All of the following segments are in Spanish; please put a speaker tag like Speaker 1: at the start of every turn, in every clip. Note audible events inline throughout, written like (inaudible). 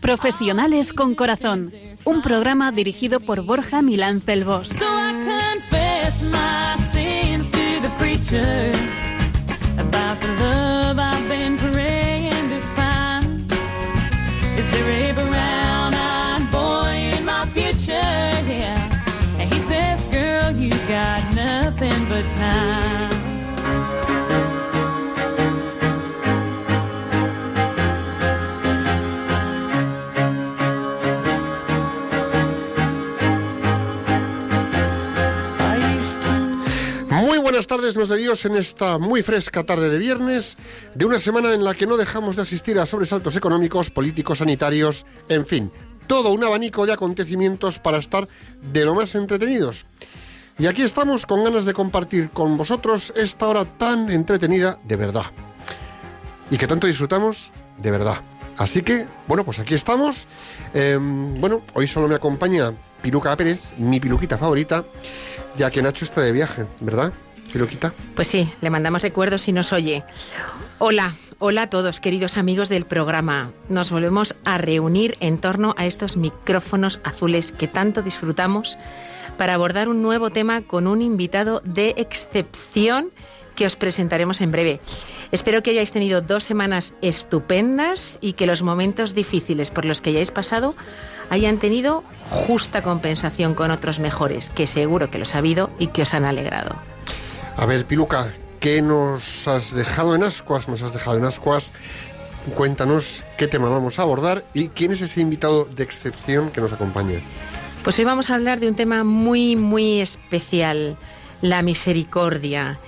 Speaker 1: Profesionales con Corazón, un programa dirigido por Borja Milans del Bosch.
Speaker 2: Muy buenas tardes, nos de Dios, en esta muy fresca tarde de viernes, de una semana en la que no dejamos de asistir a sobresaltos económicos, políticos, sanitarios, en fin, todo un abanico de acontecimientos para estar de lo más entretenidos. Y aquí estamos con ganas de compartir con vosotros esta hora tan entretenida de verdad. Y que tanto disfrutamos de verdad. Así que, bueno, pues aquí estamos. Em, bueno, hoy solo me acompaña Piluca Pérez, mi piluquita favorita, ya que Nacho está de viaje, ¿verdad? Piluquita.
Speaker 3: Pues sí, le mandamos recuerdos y nos oye. Hola, hola a todos, queridos amigos del programa. Nos volvemos a reunir en torno a estos micrófonos azules que tanto disfrutamos para abordar un nuevo tema con un invitado de excepción que os presentaremos en breve. Espero que hayáis tenido dos semanas estupendas y que los momentos difíciles por los que hayáis pasado hayan tenido justa compensación con otros mejores, que seguro que los ha habido y que os han alegrado.
Speaker 2: A ver, Piluca, ¿qué nos has dejado en ascuas? Nos has dejado en ascuas. Cuéntanos qué tema vamos a abordar y quién es ese invitado de excepción que nos acompaña.
Speaker 3: Pues hoy vamos a hablar de un tema muy, muy especial, la misericordia.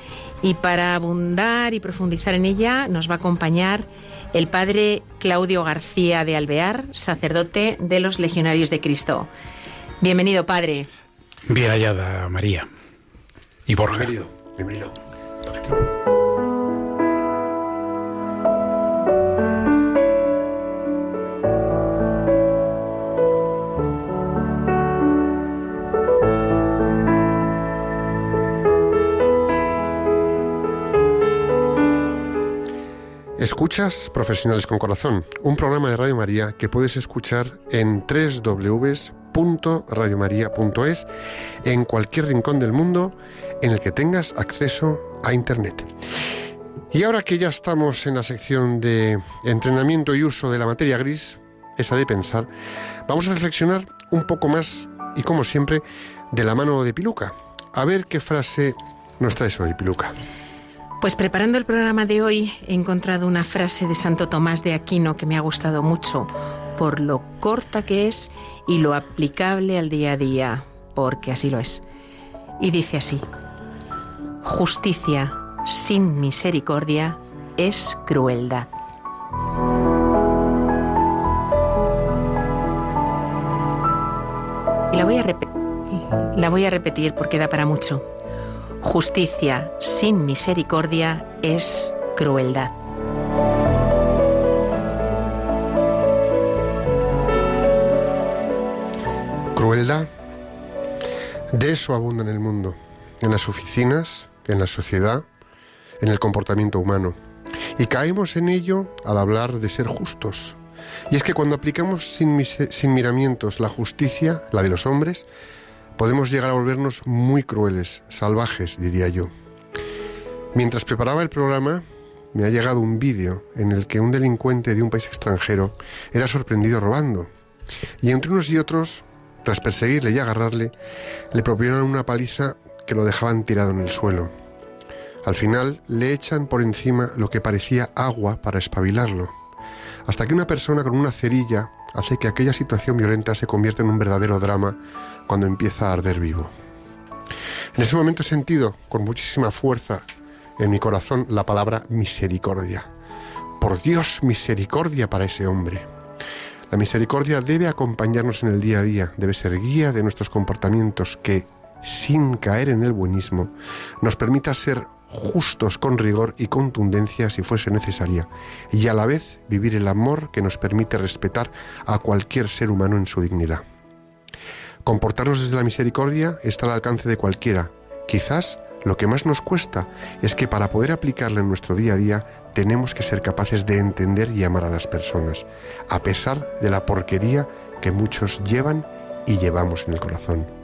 Speaker 3: Y para abundar y profundizar en ella nos va a acompañar el padre Claudio García de Alvear, sacerdote de los Legionarios de Cristo. Bienvenido, padre.
Speaker 4: Bien hallada, María. Y Borja.
Speaker 2: Bienvenido, bienvenido. Escuchas Profesionales con Corazón, un programa de Radio María que puedes escuchar en www.radiomaria.es en cualquier rincón del mundo en el que tengas acceso a Internet. Y ahora que ya estamos en la sección de entrenamiento y uso de la materia gris, esa de pensar, vamos a reflexionar un poco más y como siempre de la mano de Piluca. A ver qué frase nos traes hoy, Piluca.
Speaker 3: Pues preparando el programa de hoy he encontrado una frase de Santo Tomás de Aquino que me ha gustado mucho por lo corta que es y lo aplicable al día a día, porque así lo es. Y dice así, justicia sin misericordia es crueldad. Y la voy a, la voy a repetir porque da para mucho. Justicia sin misericordia es crueldad.
Speaker 2: Crueldad. De eso abunda en el mundo, en las oficinas, en la sociedad, en el comportamiento humano. Y caemos en ello al hablar de ser justos. Y es que cuando aplicamos sin, miramientos la justicia, la de los hombres, podemos llegar a volvernos muy crueles, salvajes, diría yo. Mientras preparaba el programa, me ha llegado un vídeo en el que un delincuente de un país extranjero era sorprendido robando. Y entre unos y otros, tras perseguirle y agarrarle, le propinaron una paliza que lo dejaban tirado en el suelo. Al final le echan por encima lo que parecía agua para espabilarlo, hasta que una persona con una cerilla hace que aquella situación violenta se convierta en un verdadero drama cuando empieza a arder vivo. En ese momento he sentido con muchísima fuerza en mi corazón la palabra misericordia. Por Dios, misericordia para ese hombre. La misericordia debe acompañarnos en el día a día, debe ser guía de nuestros comportamientos que, sin caer en el buenismo, nos permita ser justos con rigor y contundencia si fuese necesaria, y a la vez vivir el amor que nos permite respetar a cualquier ser humano en su dignidad. Comportarnos desde la misericordia está al alcance de cualquiera, quizás Lo que más nos cuesta es que para poder aplicarla en nuestro día a día tenemos que ser capaces de entender y amar a las personas, a pesar de la porquería que muchos llevan y llevamos en el corazón.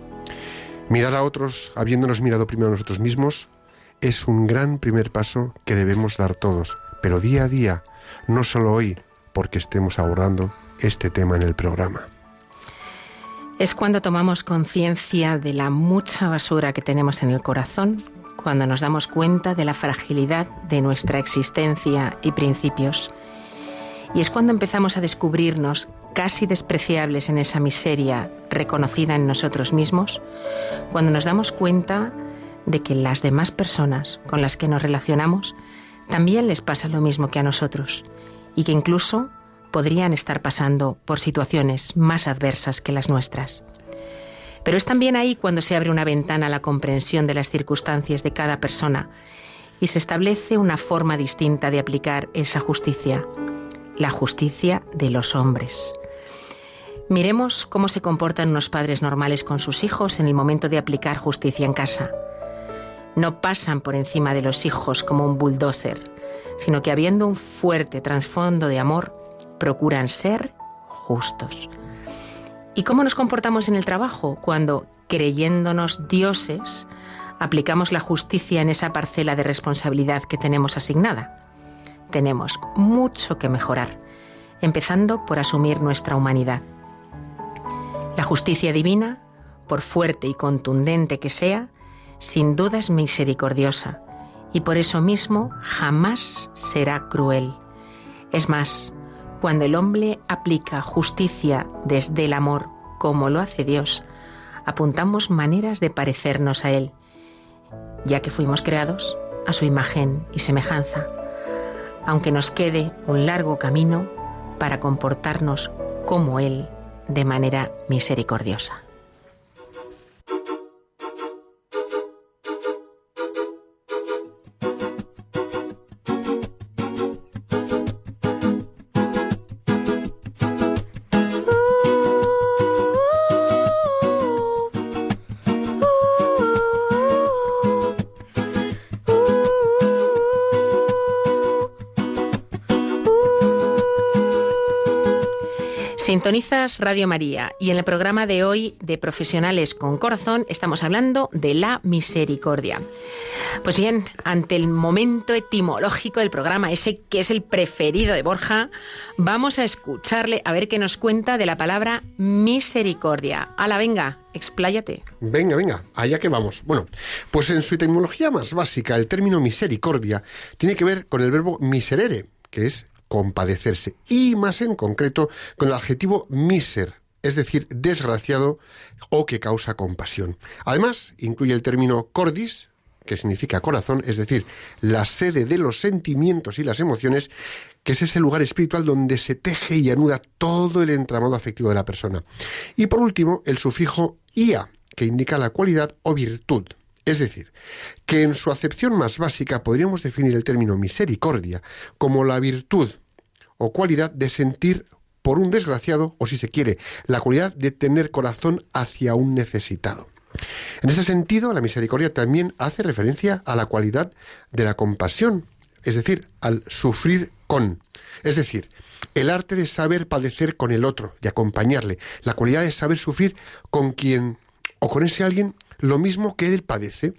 Speaker 2: Mirar a otros habiéndonos mirado primero a nosotros mismos es un gran primer paso que debemos dar todos, pero día a día, no solo hoy, porque estemos abordando este tema en el programa.
Speaker 3: Es cuando tomamos conciencia de la mucha basura que tenemos en el corazón, cuando nos damos cuenta de la fragilidad de nuestra existencia y principios. Y es cuando empezamos a descubrirnos casi despreciables en esa miseria reconocida en nosotros mismos, cuando nos damos cuenta de que las demás personas con las que nos relacionamos también les pasa lo mismo que a nosotros y que incluso podrían estar pasando por situaciones más adversas que las nuestras. Pero es también ahí cuando se abre una ventana a la comprensión de las circunstancias de cada persona y se establece una forma distinta de aplicar esa justicia, la justicia de los hombres. Miremos cómo se comportan unos padres normales con sus hijos en el momento de aplicar justicia en casa. No pasan por encima de los hijos como un bulldozer, sino que habiendo un fuerte trasfondo de amor, procuran ser justos. ¿Y cómo nos comportamos en el trabajo cuando, creyéndonos dioses, aplicamos la justicia en esa parcela de responsabilidad que tenemos asignada? Tenemos mucho que mejorar, empezando por asumir nuestra humanidad. La justicia divina, por fuerte y contundente que sea, sin duda es misericordiosa y por eso mismo jamás será cruel. Es más, cuando el hombre aplica justicia desde el amor, como lo hace Dios, apuntamos maneras de parecernos a Él, ya que fuimos creados a su imagen y semejanza, aunque nos quede un largo camino para comportarnos como Él de manera misericordiosa. Radio María y en el programa de hoy de Profesionales con Corazón estamos hablando de la misericordia. Pues bien, ante el momento etimológico del programa, ese que es el preferido de Borja, vamos a escucharle a ver qué nos cuenta de la palabra misericordia. Ala, venga, expláyate.
Speaker 2: Venga, venga, allá que vamos. Bueno, pues en su etimología más básica, el término misericordia tiene que ver con el verbo miserere, que es compadecerse, y más en concreto con el adjetivo miser, es decir, desgraciado o que causa compasión. Además, incluye el término cordis, que significa corazón, es decir, la sede de los sentimientos y las emociones, que es ese lugar espiritual donde se teje y anuda todo el entramado afectivo de la persona. Y por último, el sufijo ia, que indica la cualidad o virtud. Es decir, que en su acepción más básica podríamos definir el término misericordia como la virtud o cualidad de sentir por un desgraciado, o si se quiere, la cualidad de tener corazón hacia un necesitado. En este sentido, la misericordia también hace referencia a la cualidad de la compasión, es decir, al sufrir con. Es decir, el arte de saber padecer con el otro, de acompañarle, la cualidad de saber sufrir con quien o con ese alguien lo mismo que él padece.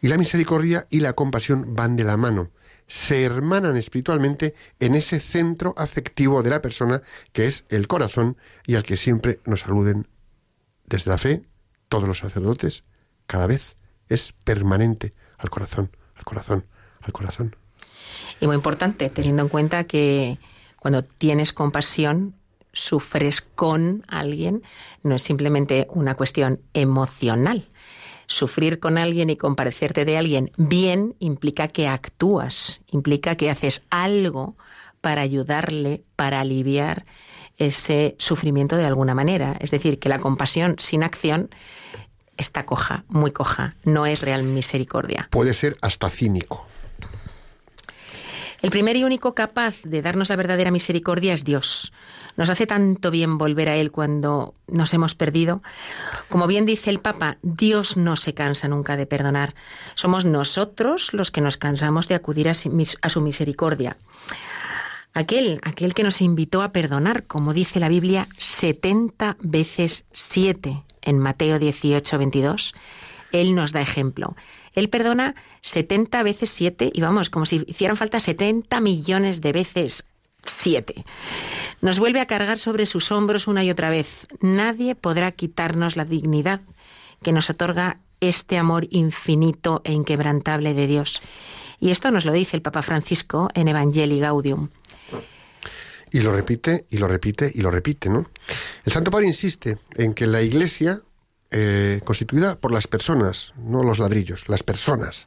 Speaker 2: Y la misericordia y la compasión van de la mano, se hermanan espiritualmente en ese centro afectivo de la persona que es el corazón y al que siempre nos saluden desde la fe todos los sacerdotes, cada vez es permanente al corazón, al corazón, al corazón.
Speaker 3: Y muy importante, teniendo en cuenta que cuando tienes compasión, sufres con alguien, no es simplemente una cuestión emocional. Sufrir con alguien y comparecerte de alguien bien implica que actúas, implica que haces algo para ayudarle, para aliviar ese sufrimiento de alguna manera. Es decir, que la compasión sin acción está coja, muy coja, no es real misericordia.
Speaker 2: Puede ser hasta cínico.
Speaker 3: El primer y único capaz de darnos la verdadera misericordia es Dios. Nos hace tanto bien volver a Él cuando nos hemos perdido. Como bien dice el Papa, Dios no se cansa nunca de perdonar. Somos nosotros los que nos cansamos de acudir a su misericordia. Aquel, aquel que nos invitó a perdonar, como dice la Biblia, 70 veces 7 en Mateo 18, 22, Él nos da ejemplo. Él perdona 70 veces 7 y vamos, como si hicieran falta 70 millones de veces 7. Nos vuelve a cargar sobre sus hombros una y otra vez. Nadie podrá quitarnos la dignidad que nos otorga este amor infinito e inquebrantable de Dios. Y esto nos lo dice el Papa Francisco en Evangelii Gaudium.
Speaker 2: Y lo repite, y lo repite, y lo repite, ¿no? El Santo Padre insiste en que la Iglesia, eh, constituida por las personas, no los ladrillos, las personas,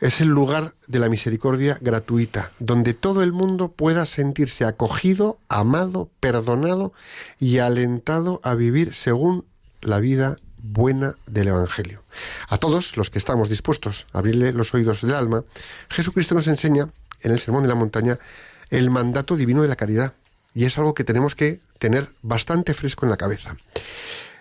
Speaker 2: es el lugar de la misericordia gratuita, donde todo el mundo pueda sentirse acogido, amado, perdonado y alentado a vivir según la vida buena del Evangelio. A todos los que estamos dispuestos a abrirle los oídos del alma, Jesucristo nos enseña en el Sermón de la Montaña el mandato divino de la caridad. Y es algo que tenemos que tener bastante fresco en la cabeza.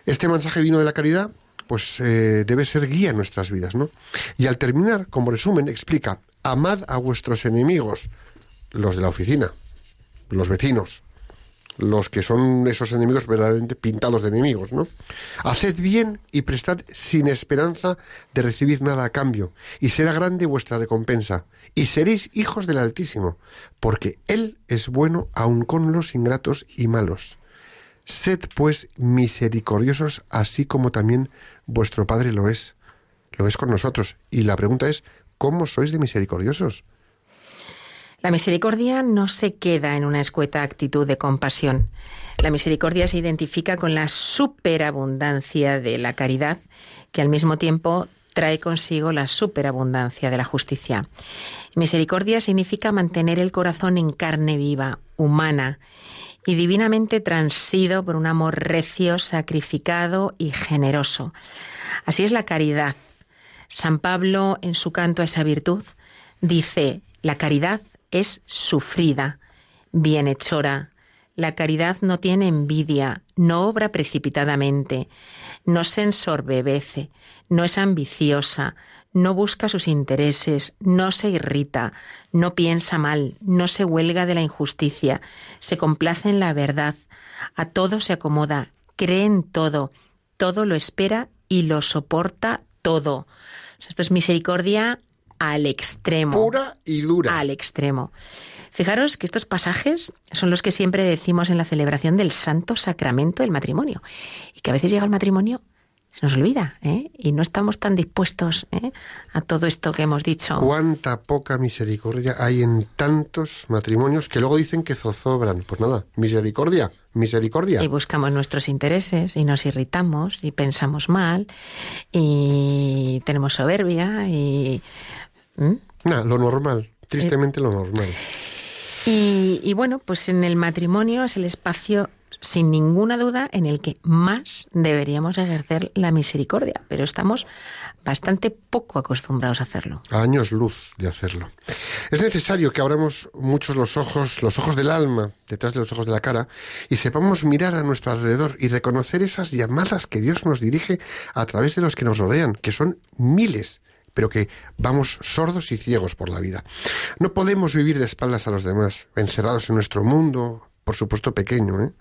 Speaker 2: Este mensaje divino de la caridad, pues eh, debe ser guía en nuestras vidas, ¿no? Y al terminar, como resumen, explica, amad a vuestros enemigos, los de la oficina, los vecinos, los que son esos enemigos verdaderamente pintados de enemigos, ¿no? Haced bien y prestad sin esperanza de recibir nada a cambio, y será grande vuestra recompensa, y seréis hijos del Altísimo, porque Él es bueno aun con los ingratos y malos. Sed pues misericordiosos, así como también vuestro Padre lo es. Lo es con nosotros. Y la pregunta es, ¿cómo sois de misericordiosos?
Speaker 3: La misericordia no se queda en una escueta actitud de compasión. La misericordia se identifica con la superabundancia de la caridad, que al mismo tiempo trae consigo la superabundancia de la justicia. Misericordia significa mantener el corazón en carne viva, humana y divinamente transido por un amor recio, sacrificado y generoso. Así es la caridad. San Pablo, en su canto a esa virtud, dice, la caridad es sufrida, bienhechora. La caridad no tiene envidia, no obra precipitadamente, no se ensorbebece, no es ambiciosa, no busca sus intereses, no se irrita, no piensa mal, no se huelga de la injusticia, se complace en la verdad, a todo se acomoda, cree en todo, todo lo espera y lo soporta todo. Esto es misericordia al extremo.
Speaker 2: Pura y dura.
Speaker 3: Al extremo. Fijaros que estos pasajes son los que siempre decimos en la celebración del santo sacramento del matrimonio. Y que a veces llega el matrimonio se nos olvida, ¿eh? Y no estamos tan dispuestos ¿eh? a todo esto que hemos dicho.
Speaker 2: Cuánta poca misericordia hay en tantos matrimonios que luego dicen que zozobran. Pues nada, misericordia, misericordia.
Speaker 3: Y buscamos nuestros intereses y nos irritamos y pensamos mal y tenemos soberbia y
Speaker 2: lo normal, tristemente lo normal.
Speaker 3: Y, y bueno, pues en el matrimonio es el espacio sin ninguna duda en el que más deberíamos ejercer la misericordia, pero estamos bastante poco acostumbrados a hacerlo.
Speaker 2: A años luz de hacerlo. Es necesario que abramos muchos los ojos, los ojos del alma, detrás de los ojos de la cara, y sepamos mirar a nuestro alrededor y reconocer esas llamadas que Dios nos dirige a través de los que nos rodean, que son miles pero que vamos sordos y ciegos por la vida. No podemos vivir de espaldas a los demás, encerrados en nuestro mundo, por supuesto pequeño, ¿eh?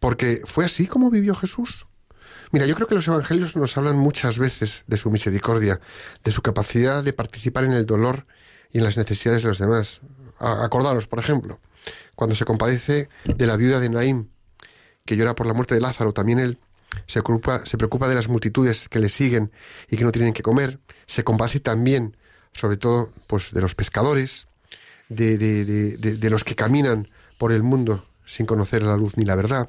Speaker 2: Porque fue así como vivió Jesús. Mira, yo creo que los evangelios nos hablan muchas veces de su misericordia, de su capacidad de participar en el dolor y en las necesidades de los demás. Acordaros, por ejemplo, cuando se compadece de la viuda de Naim, que llora por la muerte de Lázaro, también él se preocupa, se preocupa de las multitudes que le siguen y que no tienen que comer, se compadece también, sobre todo, pues de los pescadores, de, de, de, de los que caminan por el mundo sin conocer la luz ni la verdad.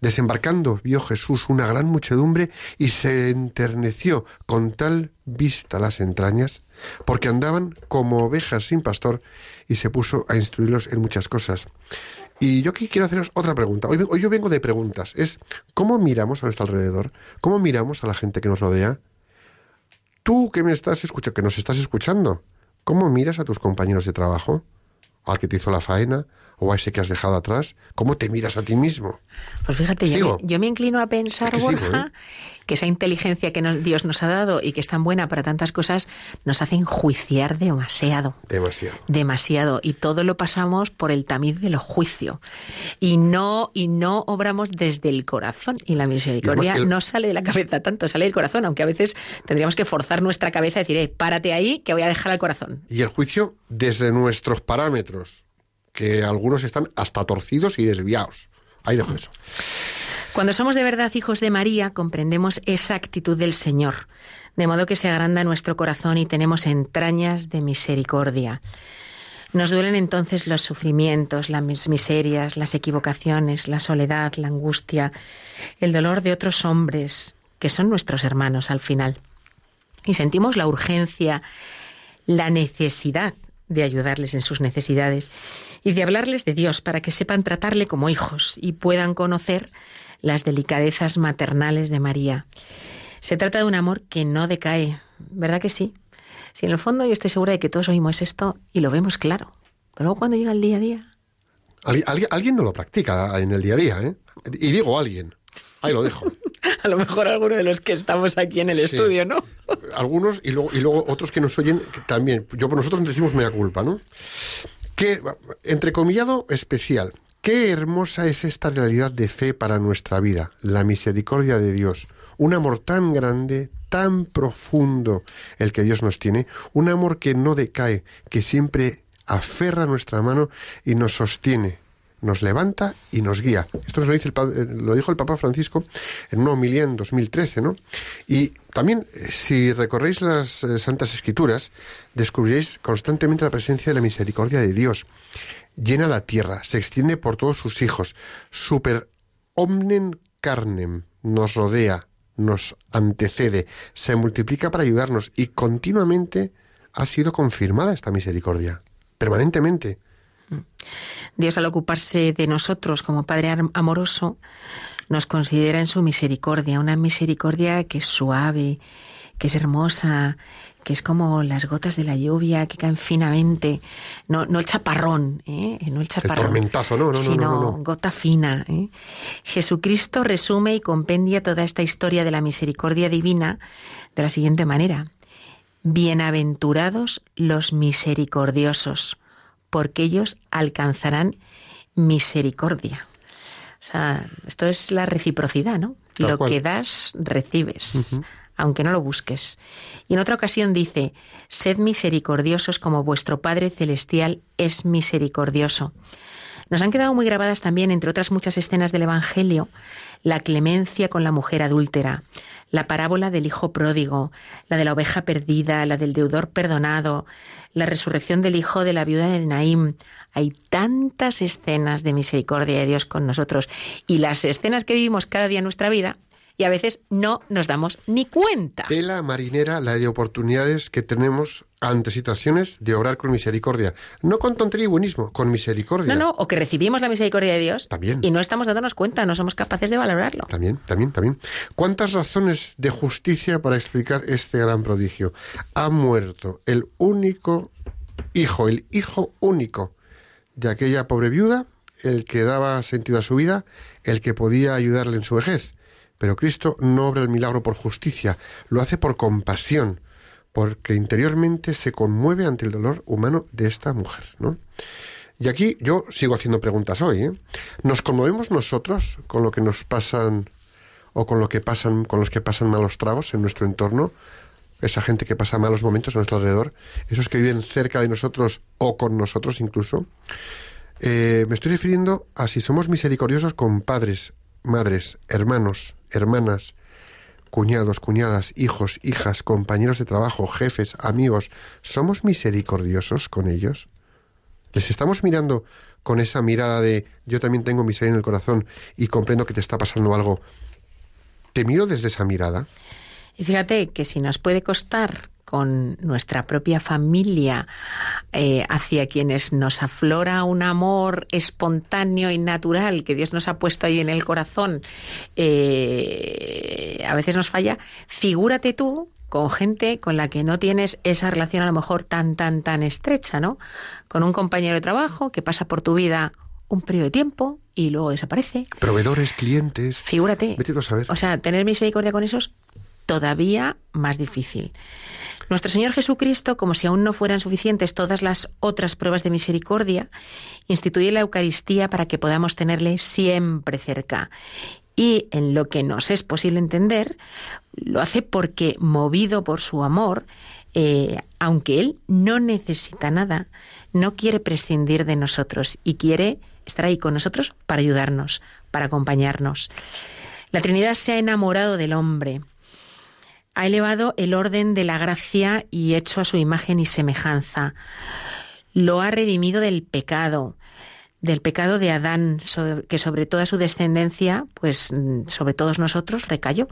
Speaker 2: Desembarcando vio Jesús una gran muchedumbre y se enterneció con tal vista las entrañas, porque andaban como ovejas sin pastor, y se puso a instruirlos en muchas cosas. Y yo quiero haceros otra pregunta. Hoy, hoy yo vengo de preguntas. Es, ¿cómo miramos a nuestro alrededor? ¿Cómo miramos a la gente que nos rodea? Tú que me estás escuchando, que nos estás escuchando, ¿Cómo miras a tus compañeros de trabajo? al que te hizo la faena o a ese que has dejado atrás? ¿Cómo te miras a ti mismo?
Speaker 3: Pues fíjate, yo me, inclino a pensar, que Borja, ¿eh? que esa inteligencia que Dios nos ha dado y que es tan buena para tantas cosas, nos hace enjuiciar demasiado.
Speaker 2: Demasiado.
Speaker 3: Demasiado. Y todo lo pasamos por el tamiz del juicio. Y no, y no obramos desde el corazón. Y la misericordia no sale de la cabeza tanto, sale del corazón, aunque a veces tendríamos que forzar nuestra cabeza y decir, eh, párate ahí, que voy a dejar al corazón.
Speaker 2: Y el juicio desde nuestros parámetros que algunos están hasta torcidos y desviados. Ahí dejo eso.
Speaker 3: Cuando somos de verdad hijos de María, comprendemos esa actitud del Señor, de modo que se agranda nuestro corazón y tenemos entrañas de misericordia. Nos duelen entonces los sufrimientos, las miserias, las equivocaciones, la soledad, la angustia, el dolor de otros hombres, que son nuestros hermanos al final. Y sentimos la urgencia, la necesidad de ayudarles en sus necesidades y de hablarles de Dios para que sepan tratarle como hijos y puedan conocer las delicadezas maternales de María. Se trata de un amor que no decae, ¿verdad que sí? Si en el fondo yo estoy segura de que todos oímos esto y lo vemos claro, pero luego cuando llega el día a día...
Speaker 2: alguien no lo practica en el día a día, ¿eh? Y digo alguien. Ahí lo dejo. (laughs) (laughs)
Speaker 3: a lo mejor alguno de los que estamos aquí en el estudio, ¿no? (laughs)
Speaker 2: Algunos y luego, y luego otros que nos oyen también. Yo, nosotros decimos mea culpa, ¿no? Qué, entrecomillado, especial. Qué hermosa es esta realidad de fe para nuestra vida, la misericordia de Dios. Un amor tan grande, tan profundo el que Dios nos tiene, un amor que no decae, que siempre aferra nuestra mano y nos sostiene nos levanta y nos guía. Esto lo, dice el, eh, lo dijo el Papa Francisco en una homilía en 2013, ¿no? Y también, eh, si recorréis las eh, Santas Escrituras, descubriréis constantemente la presencia de la misericordia de Dios. Llena la tierra, se extiende por todos sus hijos. Super omnen carnem, nos rodea, nos antecede, se multiplica para ayudarnos y continuamente ha sido confirmada esta misericordia, permanentemente.
Speaker 3: Dios al ocuparse de nosotros como Padre amoroso, nos considera en su misericordia, una misericordia que es suave, que es hermosa, que es como las gotas de la lluvia que caen finamente, no, no el chaparrón, ¿eh? no el chaparrón,
Speaker 2: tormentazo, no, no,
Speaker 3: sino gota fina. ¿eh? Jesucristo resume y compendia toda esta historia de la misericordia divina de la siguiente manera: Bienaventurados los misericordiosos porque ellos alcanzarán misericordia. O sea, esto es la reciprocidad, ¿no? lo que das, recibes, aunque no lo busques. Y en otra ocasión dice, sed misericordiosos como vuestro Padre Celestial es misericordioso. Nos han quedado muy grabadas también, entre otras muchas escenas del Evangelio, la clemencia con la mujer adúltera, la parábola del hijo pródigo, la de la oveja perdida, la del deudor perdonado, la resurrección del hijo de la viuda de Naim. Hay tantas escenas de misericordia de Dios con nosotros y las escenas que vivimos cada día en nuestra vida y a veces no nos damos ni cuenta.
Speaker 2: Tela marinera la de oportunidades que tenemos ante situaciones de obrar con misericordia. No con tontería y buenismo, con misericordia.
Speaker 3: No, no, o que recibimos la misericordia de Dios
Speaker 2: también.
Speaker 3: y no estamos dándonos cuenta, no somos capaces de valorarlo.
Speaker 2: También, también, también. ¿Cuántas razones de justicia para explicar este gran prodigio? Ha muerto el único hijo, el hijo único de aquella pobre viuda, el que daba sentido a su vida, el que podía ayudarle en su vejez. Pero Cristo no obra el milagro por justicia, lo hace por compasión, porque interiormente se conmueve ante el dolor humano de esta mujer. Y aquí yo sigo haciendo preguntas hoy. ¿eh? ¿Nos conmovemos nosotros con lo que nos pasan o con lo que pasan con los que pasan malos tragos en nuestro entorno? Esa gente que pasa malos momentos a nuestro alrededor, esos que viven cerca de nosotros o con nosotros incluso. Eh, me estoy refiriendo a si somos misericordiosos con padres, madres, hermanos, hermanas, cuñados, cuñadas, hijos, hijas, compañeros de trabajo, jefes, amigos, ¿somos misericordiosos con ellos? ¿Les estamos mirando con esa mirada de yo también tengo miseria en el corazón y comprendo que te está pasando algo? ¿Te miro desde esa mirada?
Speaker 3: Y fíjate que si nos puede costar con nuestra propia familia, eh, hacia quienes nos aflora un amor espontáneo y natural que Dios nos ha puesto ahí en el corazón, eh, a veces nos falla, figúrate tú con gente con la que no tienes esa relación a lo mejor tan, tan, tan estrecha, ¿no? Con un compañero de trabajo que pasa por tu vida un periodo de tiempo y luego desaparece.
Speaker 2: Proveedores, clientes.
Speaker 3: Figúrate.
Speaker 2: Vete a saber.
Speaker 3: O sea, tener misericordia con esos todavía más difícil. Nuestro Señor Jesucristo, como si aún no fueran suficientes todas las otras pruebas de misericordia, instituye la Eucaristía para que podamos tenerle siempre cerca. Y en lo que nos es posible entender, lo hace porque, movido por su amor, eh, aunque Él no necesita nada, no quiere prescindir de nosotros y quiere estar ahí con nosotros para ayudarnos, para acompañarnos. La Trinidad se ha enamorado del hombre, ha elevado el orden de la gracia y hecho a su imagen y semejanza. Lo ha redimido del pecado, del pecado de Adán, que sobre toda su descendencia, pues mm, sobre todos nosotros recayó,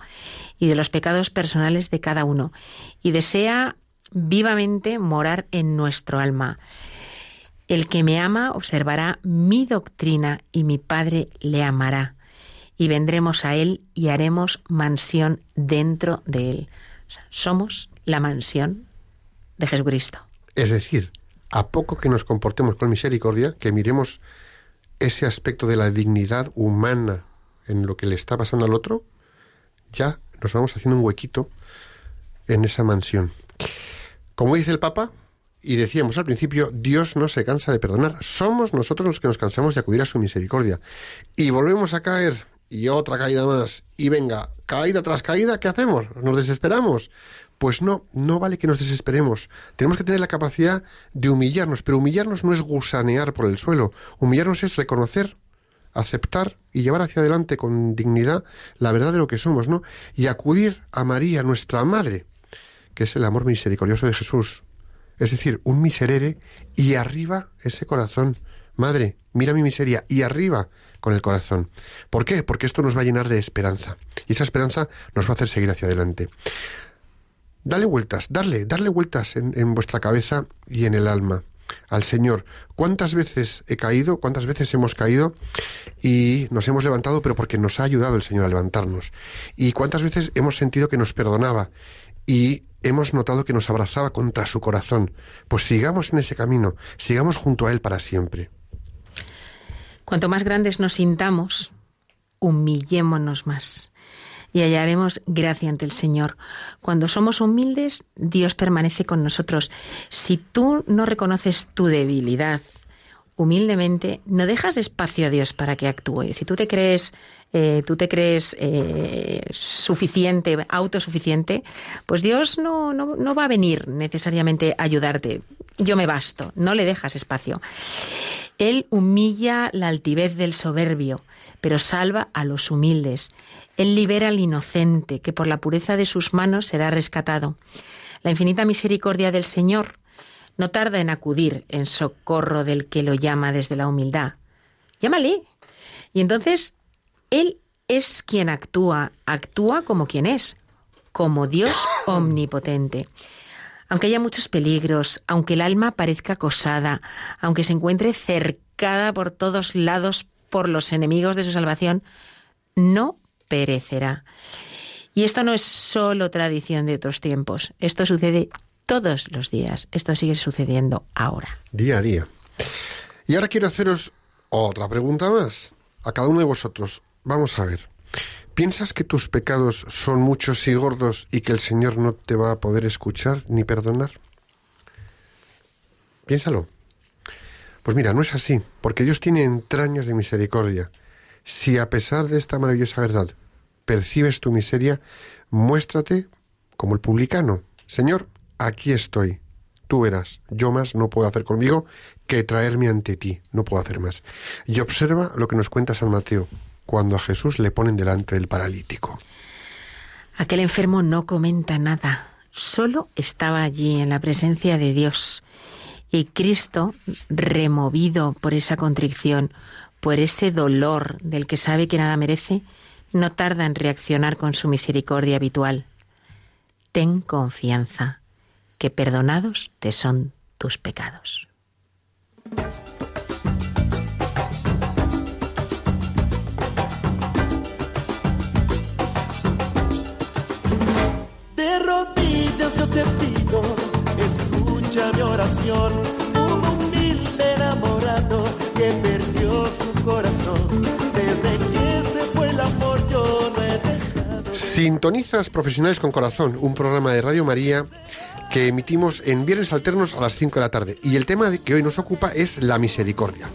Speaker 3: y de los pecados personales de cada uno. Y desea vivamente morar en nuestro alma. El que me ama observará mi doctrina y mi Padre le amará y vendremos a Él y haremos mansión dentro de Él. somos la mansión de Jesucristo.
Speaker 2: Es decir, a poco que nos comportemos con misericordia, que miremos ese aspecto de la dignidad humana en lo que le está pasando al otro, ya nos vamos haciendo un huequito en esa mansión. Como dice el Papa, y decíamos al principio, Dios no se cansa de perdonar. Somos nosotros los que nos cansamos de acudir a su misericordia. Y volvemos a caer y otra caída más, y venga, caída tras caída, ¿qué hacemos? ¿Nos desesperamos? Pues no, no vale que nos desesperemos. Tenemos que tener la capacidad de humillarnos, pero humillarnos no es gusanear por el suelo. Humillarnos es reconocer, aceptar y llevar hacia adelante con dignidad la verdad de lo que somos, ¿no? Y acudir a María, nuestra madre, que es el amor misericordioso de Jesús. Es decir, un miserere y arriba ese corazón. Madre, mira mi miseria y arriba con el corazón. ¿Por qué? Porque esto nos va a llenar de esperanza. Y esa esperanza nos va a hacer seguir hacia adelante. Dale vueltas, darle, darle vueltas en, en vuestra cabeza y en el alma al Señor. ¿Cuántas veces he caído? ¿Cuántas veces hemos caído? Y nos hemos levantado, pero porque nos ha ayudado el Señor a levantarnos. ¿Y cuántas veces hemos sentido que nos perdonaba? Y hemos notado que nos abrazaba contra su corazón. Pues sigamos en ese camino, sigamos junto a Él para siempre.
Speaker 3: Cuanto más grandes nos sintamos, humillémonos más y hallaremos gracia ante el Señor. Cuando somos humildes, Dios permanece con nosotros. Si tú no reconoces tu debilidad, humildemente, no dejas espacio a Dios para que actúe. Si tú te crees, eh, tú te crees eh, suficiente, autosuficiente, pues Dios no, no, no va a venir necesariamente a ayudarte. Yo me basto, no le dejas espacio. Él humilla la altivez del soberbio, pero salva a los humildes. Él libera al inocente, que por la pureza de sus manos será rescatado. La infinita misericordia del Señor no tarda en acudir en socorro del que lo llama desde la humildad. Llámale. Y entonces, Él es quien actúa, actúa como quien es, como Dios omnipotente. Aunque haya muchos peligros, aunque el alma parezca acosada, aunque se encuentre cercada por todos lados por los enemigos de su salvación, no perecerá. Y esto no es solo tradición de otros tiempos, esto sucede todos los días, esto sigue sucediendo ahora.
Speaker 2: Día a día. Y ahora quiero haceros otra pregunta más a cada uno de vosotros. Vamos a ver. ¿Piensas que tus pecados son muchos y gordos y que el Señor no te va a poder escuchar ni perdonar? Piénsalo. Pues mira, no es así, porque Dios tiene entrañas de misericordia. Si a pesar de esta maravillosa verdad percibes tu miseria, muéstrate como el publicano. Señor, aquí estoy. Tú verás, yo más no puedo hacer conmigo que traerme ante ti, no puedo hacer más. Y observa lo que nos cuenta San Mateo cuando a Jesús le ponen delante del paralítico.
Speaker 3: Aquel enfermo no comenta nada, solo estaba allí en la presencia de Dios. Y Cristo, removido por esa contrición, por ese dolor del que sabe que nada merece, no tarda en reaccionar con su misericordia habitual. Ten confianza, que perdonados te son tus pecados.
Speaker 5: Un humilde enamorado que perdió su corazón. Desde que se fue el amor yo no he dejado.
Speaker 2: Sintonizas Profesionales con Corazón, un programa de Radio María que emitimos en viernes alternos a las 5 de la tarde. Y el tema que hoy nos ocupa es la misericordia.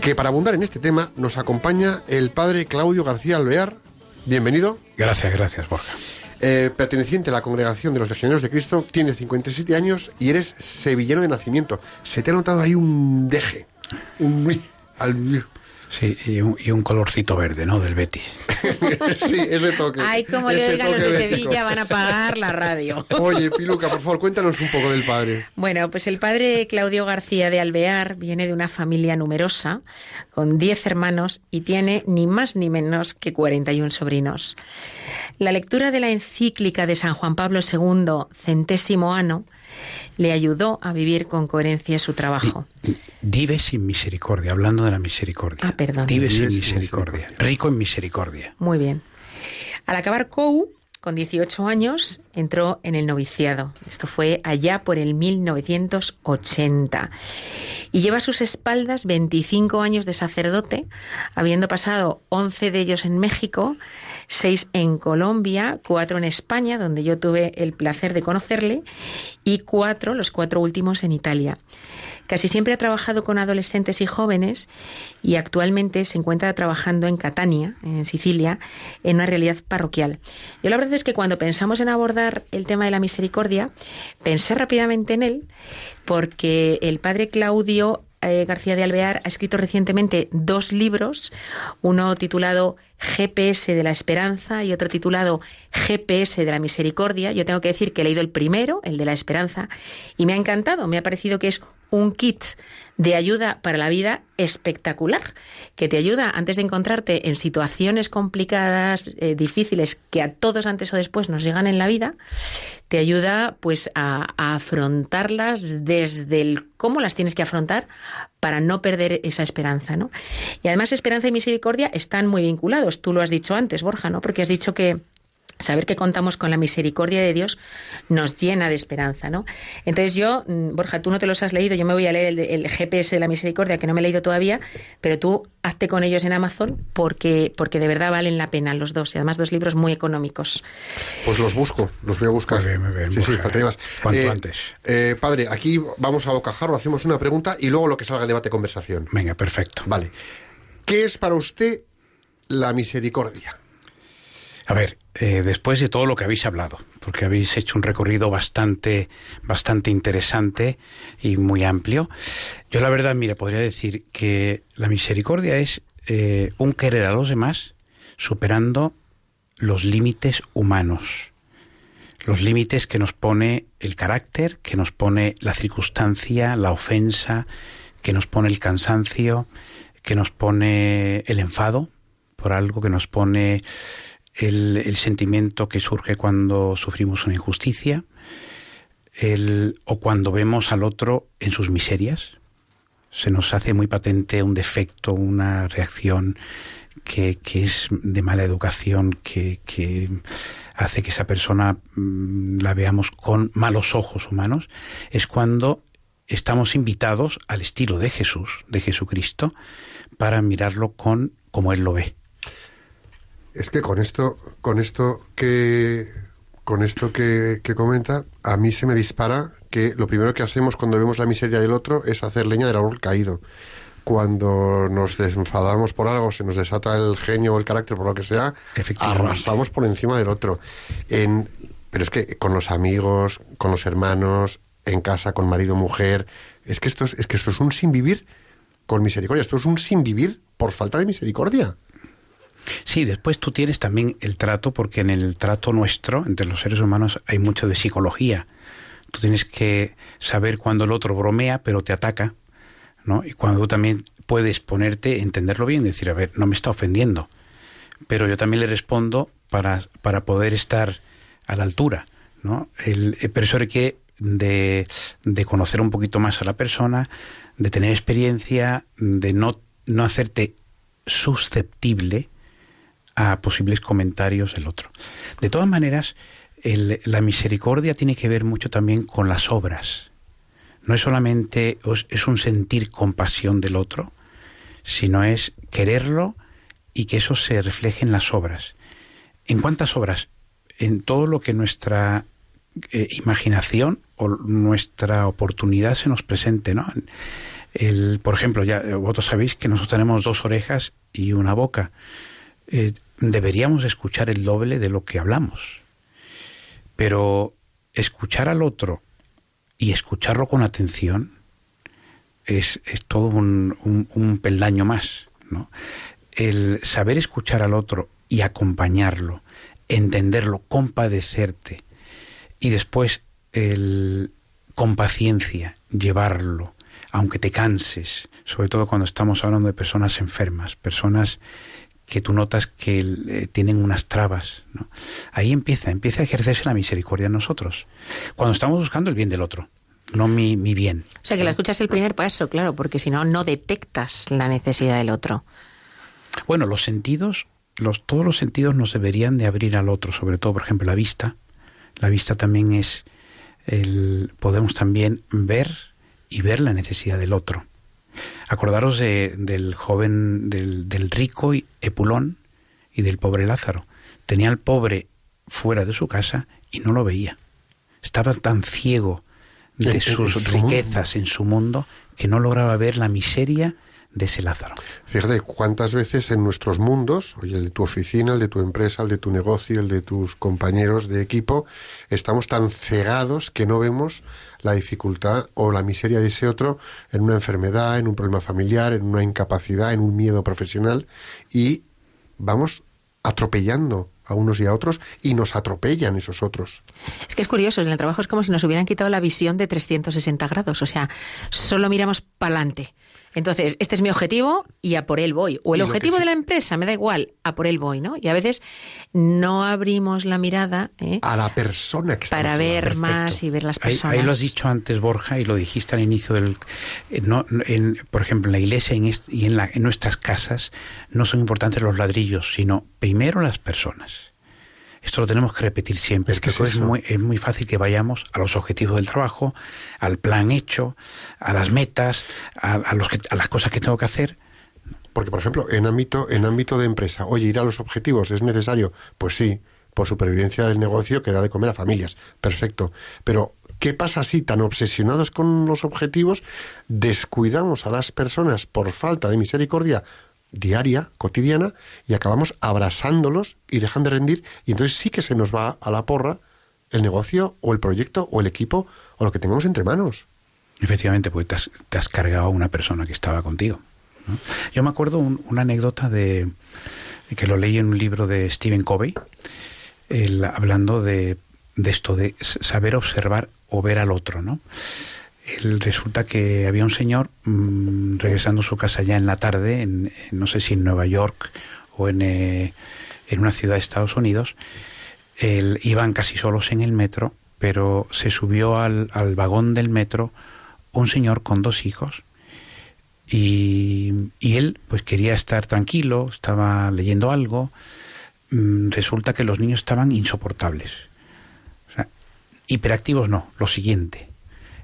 Speaker 2: Que para abundar en este tema nos acompaña el padre Claudio García Alvear. Bienvenido.
Speaker 4: Gracias, gracias, Borja.
Speaker 2: Eh, perteneciente a la congregación de los Legionarios de Cristo, tiene 57 años y eres sevillano de nacimiento. Se te ha notado ahí un deje. Un... al-
Speaker 4: Sí, y un, y un colorcito verde, ¿no? Del Betis. (laughs)
Speaker 2: sí, ese toque.
Speaker 3: Ay, como le oigan los de
Speaker 2: bético.
Speaker 3: Sevilla van a pagar la radio. (laughs)
Speaker 2: Oye, Piluca, por favor, cuéntanos un poco del padre.
Speaker 3: Bueno, pues el padre Claudio García de Alvear viene de una familia numerosa, con 10 hermanos y tiene ni más ni menos que 41 sobrinos. La lectura de la encíclica de San Juan Pablo II, centésimo ano, le ayudó a vivir con coherencia su trabajo.
Speaker 4: Vive sin misericordia, hablando de la misericordia.
Speaker 3: Ah, perdón.
Speaker 4: Vive sin misericordia. Rico en misericordia.
Speaker 3: Muy bien. Al acabar COU, con 18 años, entró en el noviciado. Esto fue allá por el 1980. Y lleva a sus espaldas 25 años de sacerdote, habiendo pasado 11 de ellos en México, 6 en Colombia, 4 en España, donde yo tuve el placer de conocerle, y 4, los cuatro últimos, en Italia. Casi siempre ha trabajado con adolescentes y jóvenes y actualmente se encuentra trabajando en Catania, en Sicilia, en una realidad parroquial. Yo la verdad es que cuando pensamos en abordar el tema de la misericordia, pensé rápidamente en él porque el padre Claudio eh, García de Alvear ha escrito recientemente dos libros, uno titulado GPS de la Esperanza y otro titulado GPS de la Misericordia. Yo tengo que decir que he leído el primero, el de la Esperanza, y me ha encantado, me ha parecido que es un kit de ayuda para la vida espectacular, que te ayuda antes de encontrarte en situaciones complicadas, eh, difíciles, que a todos antes o después nos llegan en la vida, te ayuda pues a, a afrontarlas desde el cómo las tienes que afrontar para no perder esa esperanza, ¿no? Y además esperanza y misericordia están muy vinculados, tú lo has dicho antes, Borja, ¿no? Porque has dicho que Saber que contamos con la misericordia de Dios nos llena de esperanza, ¿no? Entonces yo, mm, Borja, tú no te los has leído, yo me voy a leer el, GPS de la misericordia, que no me he leído todavía, pero tú hazte con ellos en Amazon porque, porque de verdad valen la pena los dos, y además dos libros muy económicos.
Speaker 2: Pues los busco, los voy a buscar.
Speaker 4: Muy bien, muy bien,
Speaker 2: sí, sí,
Speaker 4: busca,
Speaker 2: faltaría más.
Speaker 4: cuanto antes.
Speaker 2: eh, padre, aquí vamos a bocajarro, hacemos una pregunta y luego lo que salga en debate conversación.
Speaker 4: Venga, perfecto.
Speaker 2: Vale. ¿Qué es para usted la misericordia?
Speaker 4: A ver, eh, después de todo lo que habéis hablado, porque habéis hecho un recorrido bastante, bastante interesante y muy amplio, yo la verdad, mira, podría decir que la misericordia es eh, un querer a los demás superando los límites humanos, los límites que nos pone el carácter, que nos pone la circunstancia, la ofensa, que nos pone el cansancio, que nos pone el enfado por algo, que nos pone el, sentimiento que surge cuando sufrimos una injusticia, el, o cuando vemos al otro en sus miserias. Se nos hace muy patente un defecto, una reacción que, que es de mala educación, que, que hace que esa persona mm, la veamos con malos ojos humanos, es cuando estamos invitados al estilo de Jesús, de Jesucristo, para mirarlo con como Él lo ve.
Speaker 2: Es que con esto, con esto que con esto que, que comenta, a mí se me dispara que lo primero que hacemos cuando vemos la miseria del otro es hacer leña del árbol caído. Cuando nos desenfadamos por algo, se nos desata el genio o el carácter por lo que sea, arrasamos por encima del otro. En, pero es que con los amigos, con los hermanos, en casa, con marido, mujer, es que esto es, es que esto es un sin vivir con misericordia, esto es un sin vivir por falta de misericordia.
Speaker 4: Sí, después tú tienes también el trato, porque en el trato nuestro, entre los seres humanos, hay mucho de psicología. Tú tienes que saber cuando el otro bromea, pero te ataca, ¿no? Y cuando tú también puedes ponerte, entenderlo bien, decir, a ver, no me está ofendiendo, pero yo también le respondo para, para poder estar a la altura, ¿no? El, eh, pero eso requiere de, de conocer un poquito más a la persona, de tener experiencia, de no, no hacerte susceptible a posibles comentarios del otro. De todas maneras, la misericordia tiene que ver mucho también con las obras. No es solamente es un sentir compasión del otro, sino es quererlo y que eso se refleje en las obras. ¿En cuántas obras? En todo lo que nuestra eh, imaginación o nuestra oportunidad se nos presente, ¿no? El, por ejemplo, ya vosotros sabéis que nosotros tenemos dos orejas y una boca. Eh, deberíamos escuchar el doble de lo que hablamos. Pero escuchar al otro y escucharlo con atención es, es todo un, un, peldaño más. ¿no? El saber escuchar al otro y acompañarlo, entenderlo, compadecerte y después el, con paciencia llevarlo, aunque te canses, sobre todo cuando estamos hablando de personas enfermas, personas que tú notas que eh, tienen unas trabas. ¿no? Ahí empieza, empieza a ejercerse la misericordia en nosotros. Cuando estamos buscando el bien del otro, no mi, mi bien.
Speaker 3: O sea, que la escuchas el primer paso, claro, porque si no, no detectas la necesidad del otro.
Speaker 4: Bueno, los sentidos, los, todos los sentidos nos deberían de abrir al otro, sobre todo, por ejemplo, la vista. La vista también es, el, podemos también ver y ver la necesidad del otro. Acordaros del joven, del, del rico Epulón y del pobre Lázaro. Tenía al pobre fuera de su casa y no lo veía. Estaba tan ciego de sus riquezas en su mundo que no lograba ver la miseria de ese Lázaro.
Speaker 2: Fíjate cuántas veces en nuestros mundos, oye, el de tu oficina, el de tu empresa, el de tu negocio, el de tus compañeros de equipo, estamos tan cegados que no vemos la dificultad o la miseria de ese otro en una enfermedad, en un problema familiar, en una incapacidad, en un miedo profesional y vamos atropellando a unos y a otros y nos atropellan esos otros.
Speaker 3: Es que es curioso, en el trabajo es como si nos hubieran quitado la visión de 360 grados, o sea, solo miramos para adelante. Entonces, este es mi objetivo y a por él voy. O el objetivo de la empresa, me da igual, a por él voy, ¿no? Y a veces no abrimos la mirada
Speaker 2: ¿eh? a la persona que
Speaker 3: para ver más y ver las personas.
Speaker 4: Ahí, lo has dicho antes, Borja, y lo dijiste al inicio del... Eh, no, en, por ejemplo, en la iglesia y en, la, en nuestras casas no son importantes los ladrillos, sino primero las personas. Esto lo tenemos que repetir siempre. Es que es, muy, es, muy, fácil que vayamos a los objetivos del trabajo, al plan hecho, a las metas, a, los a las cosas que tengo que hacer.
Speaker 2: Porque, por ejemplo, en ámbito, en ámbito de empresa, oye, ir a los objetivos es necesario. Pues sí, por supervivencia del negocio que da de comer a familias. Perfecto. Pero, ¿qué pasa si tan obsesionados con los objetivos descuidamos a las personas por falta de misericordia diaria, cotidiana, y acabamos abrazándolos y dejan de rendir, y entonces sí que se nos va a la porra el negocio o el proyecto o el equipo o lo que tengamos entre manos.
Speaker 4: Efectivamente, porque te has, cargado a una persona que estaba contigo. Yo me acuerdo una anécdota de que lo leí en un libro de Stephen Covey, hablando de, de esto de saber observar o ver al otro, ¿no? Resulta que había un señor mm, regresando a su casa ya en la tarde, en, no sé si en Nueva York o en, eh, en una ciudad de Estados Unidos. Él, iban casi solos en el metro, pero se subió al, al vagón del metro un señor con dos hijos y, y, él pues quería estar tranquilo, estaba leyendo algo. Mm, resulta que los niños estaban insoportables. O sea, hiperactivos no, lo siguiente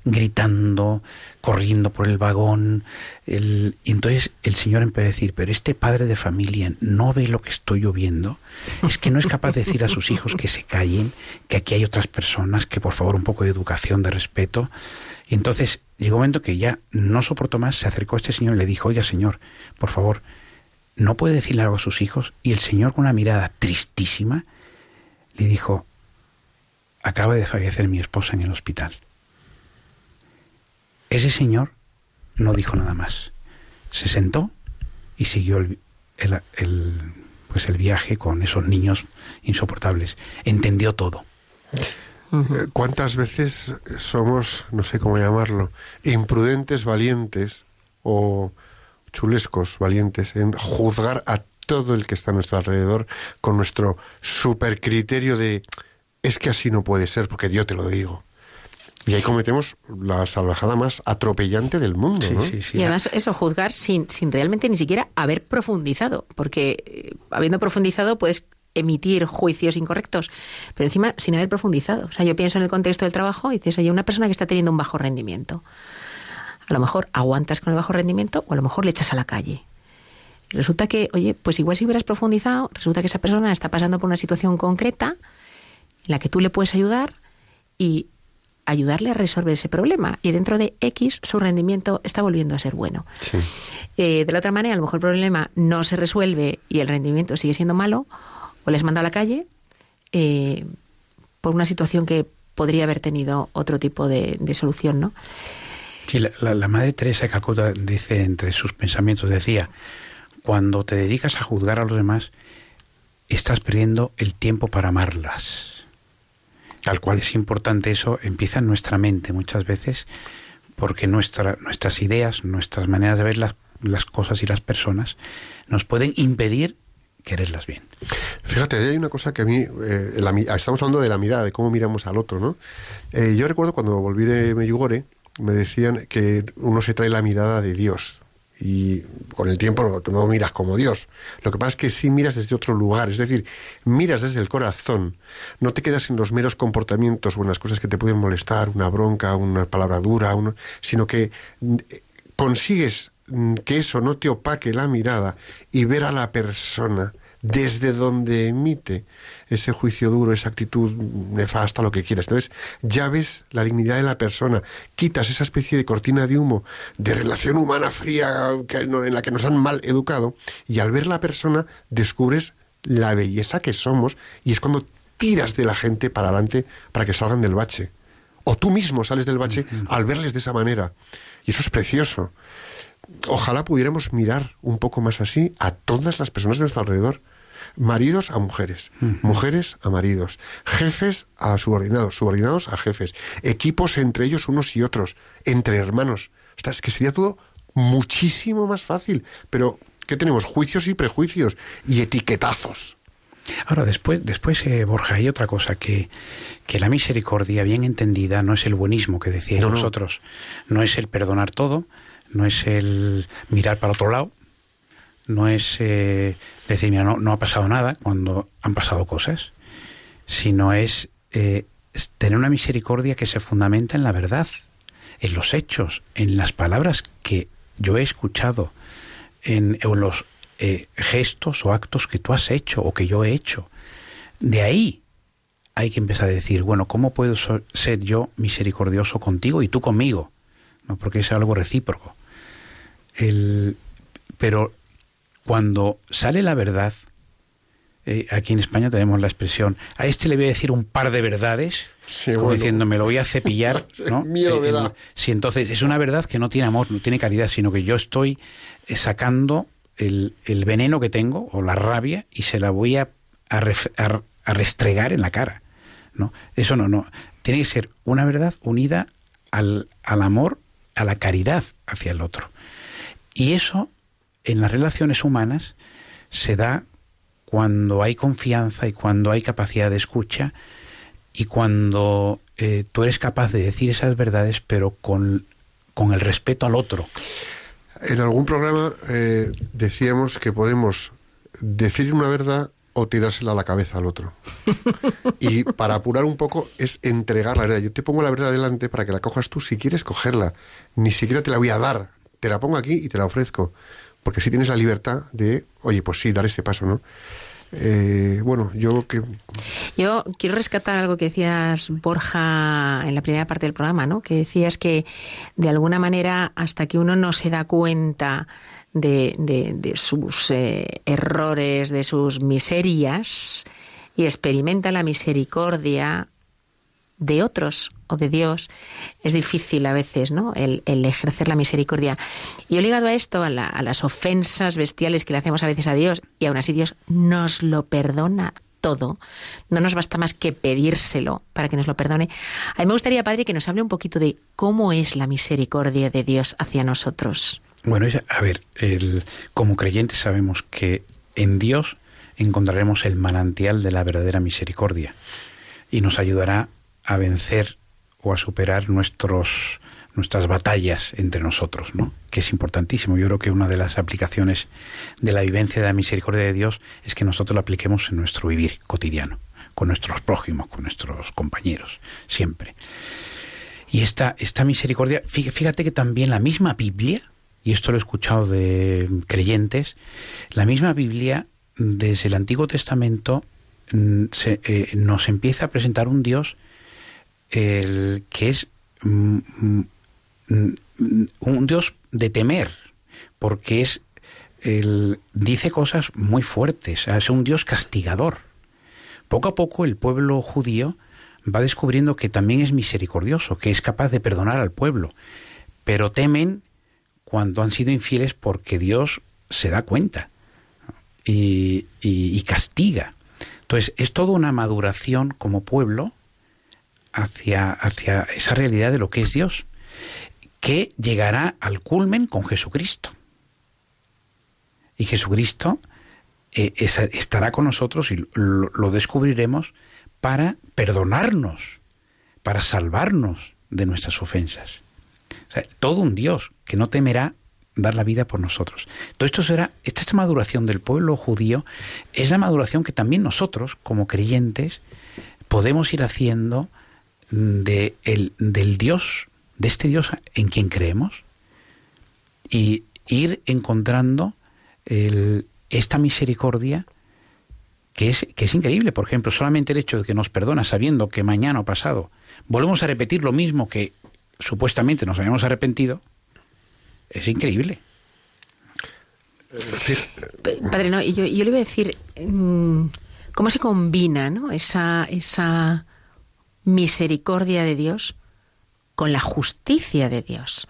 Speaker 4: gritando, corriendo por el vagón. El, y entonces el Señor empezó a decir, pero este padre de familia no ve lo que estoy yo viendo. Es que no es capaz de decir a sus hijos que se callen, que aquí hay otras personas, que por favor un poco de educación, de respeto. Y entonces llegó un momento que ya no soportó más, se acercó a este Señor y le dijo, oiga Señor, por favor, ¿no puede decirle algo a sus hijos? Y el Señor con una mirada tristísima le dijo, acaba de fallecer mi esposa en el hospital. Ese señor no dijo nada más. Se sentó y siguió el, pues el viaje con esos niños insoportables. Entendió todo.
Speaker 2: Eh, ¿Cuántas veces somos, no sé cómo llamarlo, imprudentes, valientes o chulescos, valientes en juzgar a todo el que está a nuestro alrededor con nuestro supercriterio de es que así no puede ser porque yo te lo digo? Y ahí cometemos la salvajada más atropellante del mundo,
Speaker 4: Sí,
Speaker 2: ¿no?
Speaker 4: sí, sí.
Speaker 3: Y además eso, juzgar sin, sin realmente ni siquiera haber profundizado, porque eh, habiendo profundizado puedes emitir juicios incorrectos, pero encima sin haber profundizado. O sea, yo pienso en el contexto del trabajo y dices, oye, una persona que está teniendo un bajo rendimiento, a lo mejor aguantas con el bajo rendimiento o a lo mejor le echas a la calle. Y resulta que, oye, pues igual si hubieras profundizado, resulta que esa persona está pasando por una situación concreta en la que tú le puedes ayudar y ayudarle a resolver ese problema. Y dentro de X su rendimiento está volviendo a ser bueno.
Speaker 2: Sí.
Speaker 3: Eh, de la otra manera, a lo mejor el problema no se resuelve y el rendimiento sigue siendo malo, o les mando a la calle eh, por una situación que podría haber tenido otro tipo de, de solución, ¿no?
Speaker 4: Sí, la, la- la Madre Teresa de Calcuta dice entre sus pensamientos, decía, cuando te dedicas a juzgar a los demás, estás perdiendo el tiempo para amarlas.
Speaker 2: Tal cual.
Speaker 4: Es importante eso, empieza en nuestra mente muchas veces, porque nuestra, nuestras ideas, nuestras maneras de ver las, las cosas y las personas nos pueden impedir quererlas bien.
Speaker 2: Fíjate, hay una cosa que a mí, eh, la estamos hablando de la mirada, de cómo miramos al otro, ¿no? Eh, yo recuerdo cuando volví de Medjugorje, me decían que uno se trae la mirada de Dios. Y con el tiempo no, no miras como Dios. Lo que pasa es que sí miras desde otro lugar, es decir, miras desde el corazón. No te quedas en los meros comportamientos o en las cosas que te pueden molestar, una bronca, una palabra dura, sino que mm, eh, consigues mm, que eso no te opaque la mirada y ver a la persona desde donde emite ese juicio duro, esa actitud nefasta, lo que quieras. Entonces, ya ves la dignidad de la persona, quitas esa especie de cortina de humo, de relación humana fría que no- en la que nos han mal educado, y al ver la persona descubres la belleza que somos, y es cuando tiras de la gente para adelante para que salgan del bache. O tú mismo sales del bache al verles de esa manera. Y eso es precioso. Ojalá pudiéramos mirar un poco más así a todas las personas de nuestro alrededor. Maridos a mujeres, mujeres a maridos, jefes a subordinados, subordinados a jefes, equipos entre ellos unos y otros, entre hermanos. Es que sería todo muchísimo más fácil. Pero, ¿qué tenemos? Juicios y prejuicios y etiquetazos.
Speaker 4: Ahora, después, después eh, Borja, hay otra cosa, que, que la misericordia bien entendida no es el buenismo que decíais
Speaker 2: No, no.
Speaker 4: vosotros, no es el perdonar todo, no es el mirar para otro lado, no es eh, decir, mira, no, no ha pasado nada cuando han pasado cosas, sino es, eh, es tener una misericordia que se fundamenta en la verdad, en los hechos, en las palabras que yo he escuchado, en, los eh, gestos o actos que tú has hecho o que yo he hecho. De ahí hay que empezar a decir, bueno, ¿cómo puedo ser yo misericordioso contigo y tú conmigo? ¿No? Porque es algo recíproco. El, pero cuando sale la verdad, eh, aquí en España tenemos la expresión, a este le voy a decir un par de verdades,
Speaker 2: Sí,
Speaker 4: como
Speaker 2: bueno.
Speaker 4: diciendo, me lo voy a cepillar, (laughs) ¿no?
Speaker 2: Miedo me
Speaker 4: Eh,
Speaker 2: da.
Speaker 4: Sí, entonces es una verdad que no tiene amor, no tiene caridad, sino que yo estoy eh, sacando el, el veneno que tengo o la rabia y se la voy a, a ref- a- a restregar en la cara. ¿no? Eso no, no. Tiene que ser una verdad unida al, al amor, a la caridad hacia el otro. Y eso en las relaciones humanas se da cuando hay confianza y cuando hay capacidad de escucha y cuando eh, tú eres capaz de decir esas verdades pero con, con el respeto al otro.
Speaker 2: En algún programa eh, decíamos que podemos decir una verdad o tirársela a la cabeza al otro. (laughs) Y para apurar un poco es entregar la verdad. Yo te pongo la verdad delante para que la cojas tú si quieres cogerla. Ni siquiera te la voy a dar. Te la pongo aquí y te la ofrezco. Porque así tienes la libertad de, oye, pues sí, dar ese paso, ¿no? Eh, bueno, yo que...
Speaker 3: Yo quiero rescatar algo que decías, Borja, en la primera parte del programa, ¿no? Que decías que de alguna manera, hasta que uno no se da cuenta de, de- de sus eh, errores, de sus miserias, y experimenta la misericordia de otros o de Dios, es difícil a veces, ¿no? El, el ejercer la misericordia. Y yo ligado a esto, a, la- las ofensas bestiales que le hacemos a veces a Dios, y aún así Dios nos lo perdona todo, no nos basta más que pedírselo para que nos lo perdone. A mí me gustaría, Padre, que nos hable un poquito de cómo es la misericordia de Dios hacia nosotros.
Speaker 4: Bueno, a ver, como creyentes sabemos que en Dios encontraremos el manantial de la verdadera misericordia y nos ayudará a vencer o a superar nuestros nuestras batallas entre nosotros, ¿no? Que es importantísimo. Yo creo que una de las aplicaciones de la vivencia de la misericordia de Dios es que nosotros la apliquemos en nuestro vivir cotidiano, con nuestros prójimos, con nuestros compañeros, siempre. Y esta, esta misericordia, fíjate que también la misma Biblia, y esto lo he escuchado de creyentes, la misma Biblia desde el Antiguo Testamento mm, eh, nos empieza a presentar un Dios el, que es mm, mm, un Dios de temer, porque es el, dice cosas muy fuertes, es un Dios castigador. Poco a poco el pueblo judío va descubriendo que también es misericordioso, que es capaz de perdonar al pueblo, pero temen cuando han sido infieles porque Dios se da cuenta y, castiga. Entonces, es toda una maduración como pueblo hacia, hacia esa realidad de lo que es Dios, que llegará al culmen con Jesucristo. Y Jesucristo eh, estará con nosotros y lo, descubriremos para perdonarnos, para salvarnos de nuestras ofensas. todo un Dios que no temerá dar la vida por nosotros. Todo esto será, esta, esta maduración del pueblo judío es la maduración que también nosotros, como creyentes, podemos ir haciendo de el, del Dios, de este Dios en quien creemos, y ir encontrando esta misericordia que es, que es increíble. Por ejemplo, solamente el hecho de que nos perdona sabiendo que mañana o pasado volvemos a repetir lo mismo que supuestamente nos habíamos arrepentido, es increíble.
Speaker 3: Padre, no, yo, yo le iba a decir, mm, ¿cómo se combina ¿no? esa, esa misericordia de Dios con la justicia de Dios?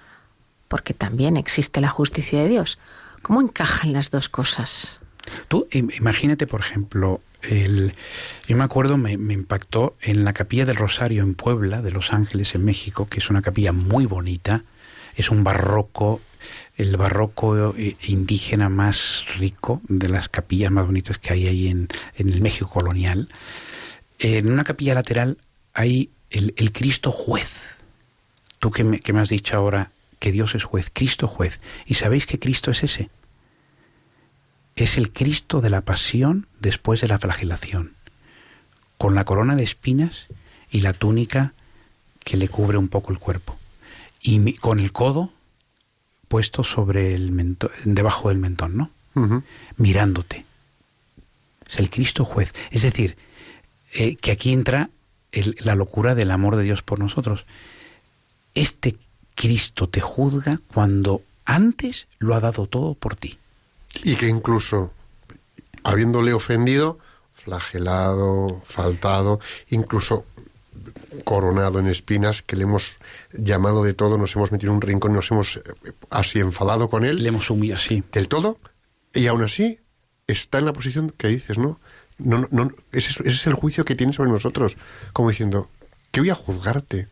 Speaker 3: Porque también existe la justicia de Dios. ¿Cómo encajan las dos cosas?
Speaker 4: Tú imagínate, por ejemplo, el, yo me acuerdo, me, me, impactó en la capilla del Rosario en Puebla, de Los Ángeles, en México, que es una capilla muy bonita, es un barroco el barroco eh, indígena más rico, de las capillas más bonitas que hay ahí en, el México colonial. En una capilla lateral hay el, Cristo juez. Tú que me, que me has dicho ahora que Dios es juez, Cristo juez. ¿Y sabéis que Cristo es ese? Es el Cristo de la pasión después de la flagelación, con la corona de espinas y la túnica que le cubre un poco el cuerpo. Y con el codo puesto sobre el mentón, debajo del mentón, ¿no? Mirándote. Es el Cristo juez. Es decir, eh, que aquí entra la locura del amor de Dios por nosotros. Este Cristo te juzga cuando antes lo ha dado todo por ti.
Speaker 2: Y que incluso, habiéndole ofendido, flagelado, faltado, incluso coronado en espinas, que le hemos llamado de todo, nos hemos metido en un rincón, nos hemos eh, así enfadado con él.
Speaker 4: Le hemos humillado así.
Speaker 2: Del todo. Y aún así está en la posición que dices, ¿no? No, no ese, es el juicio que tiene sobre nosotros, como diciendo, ¿qué voy a juzgarte?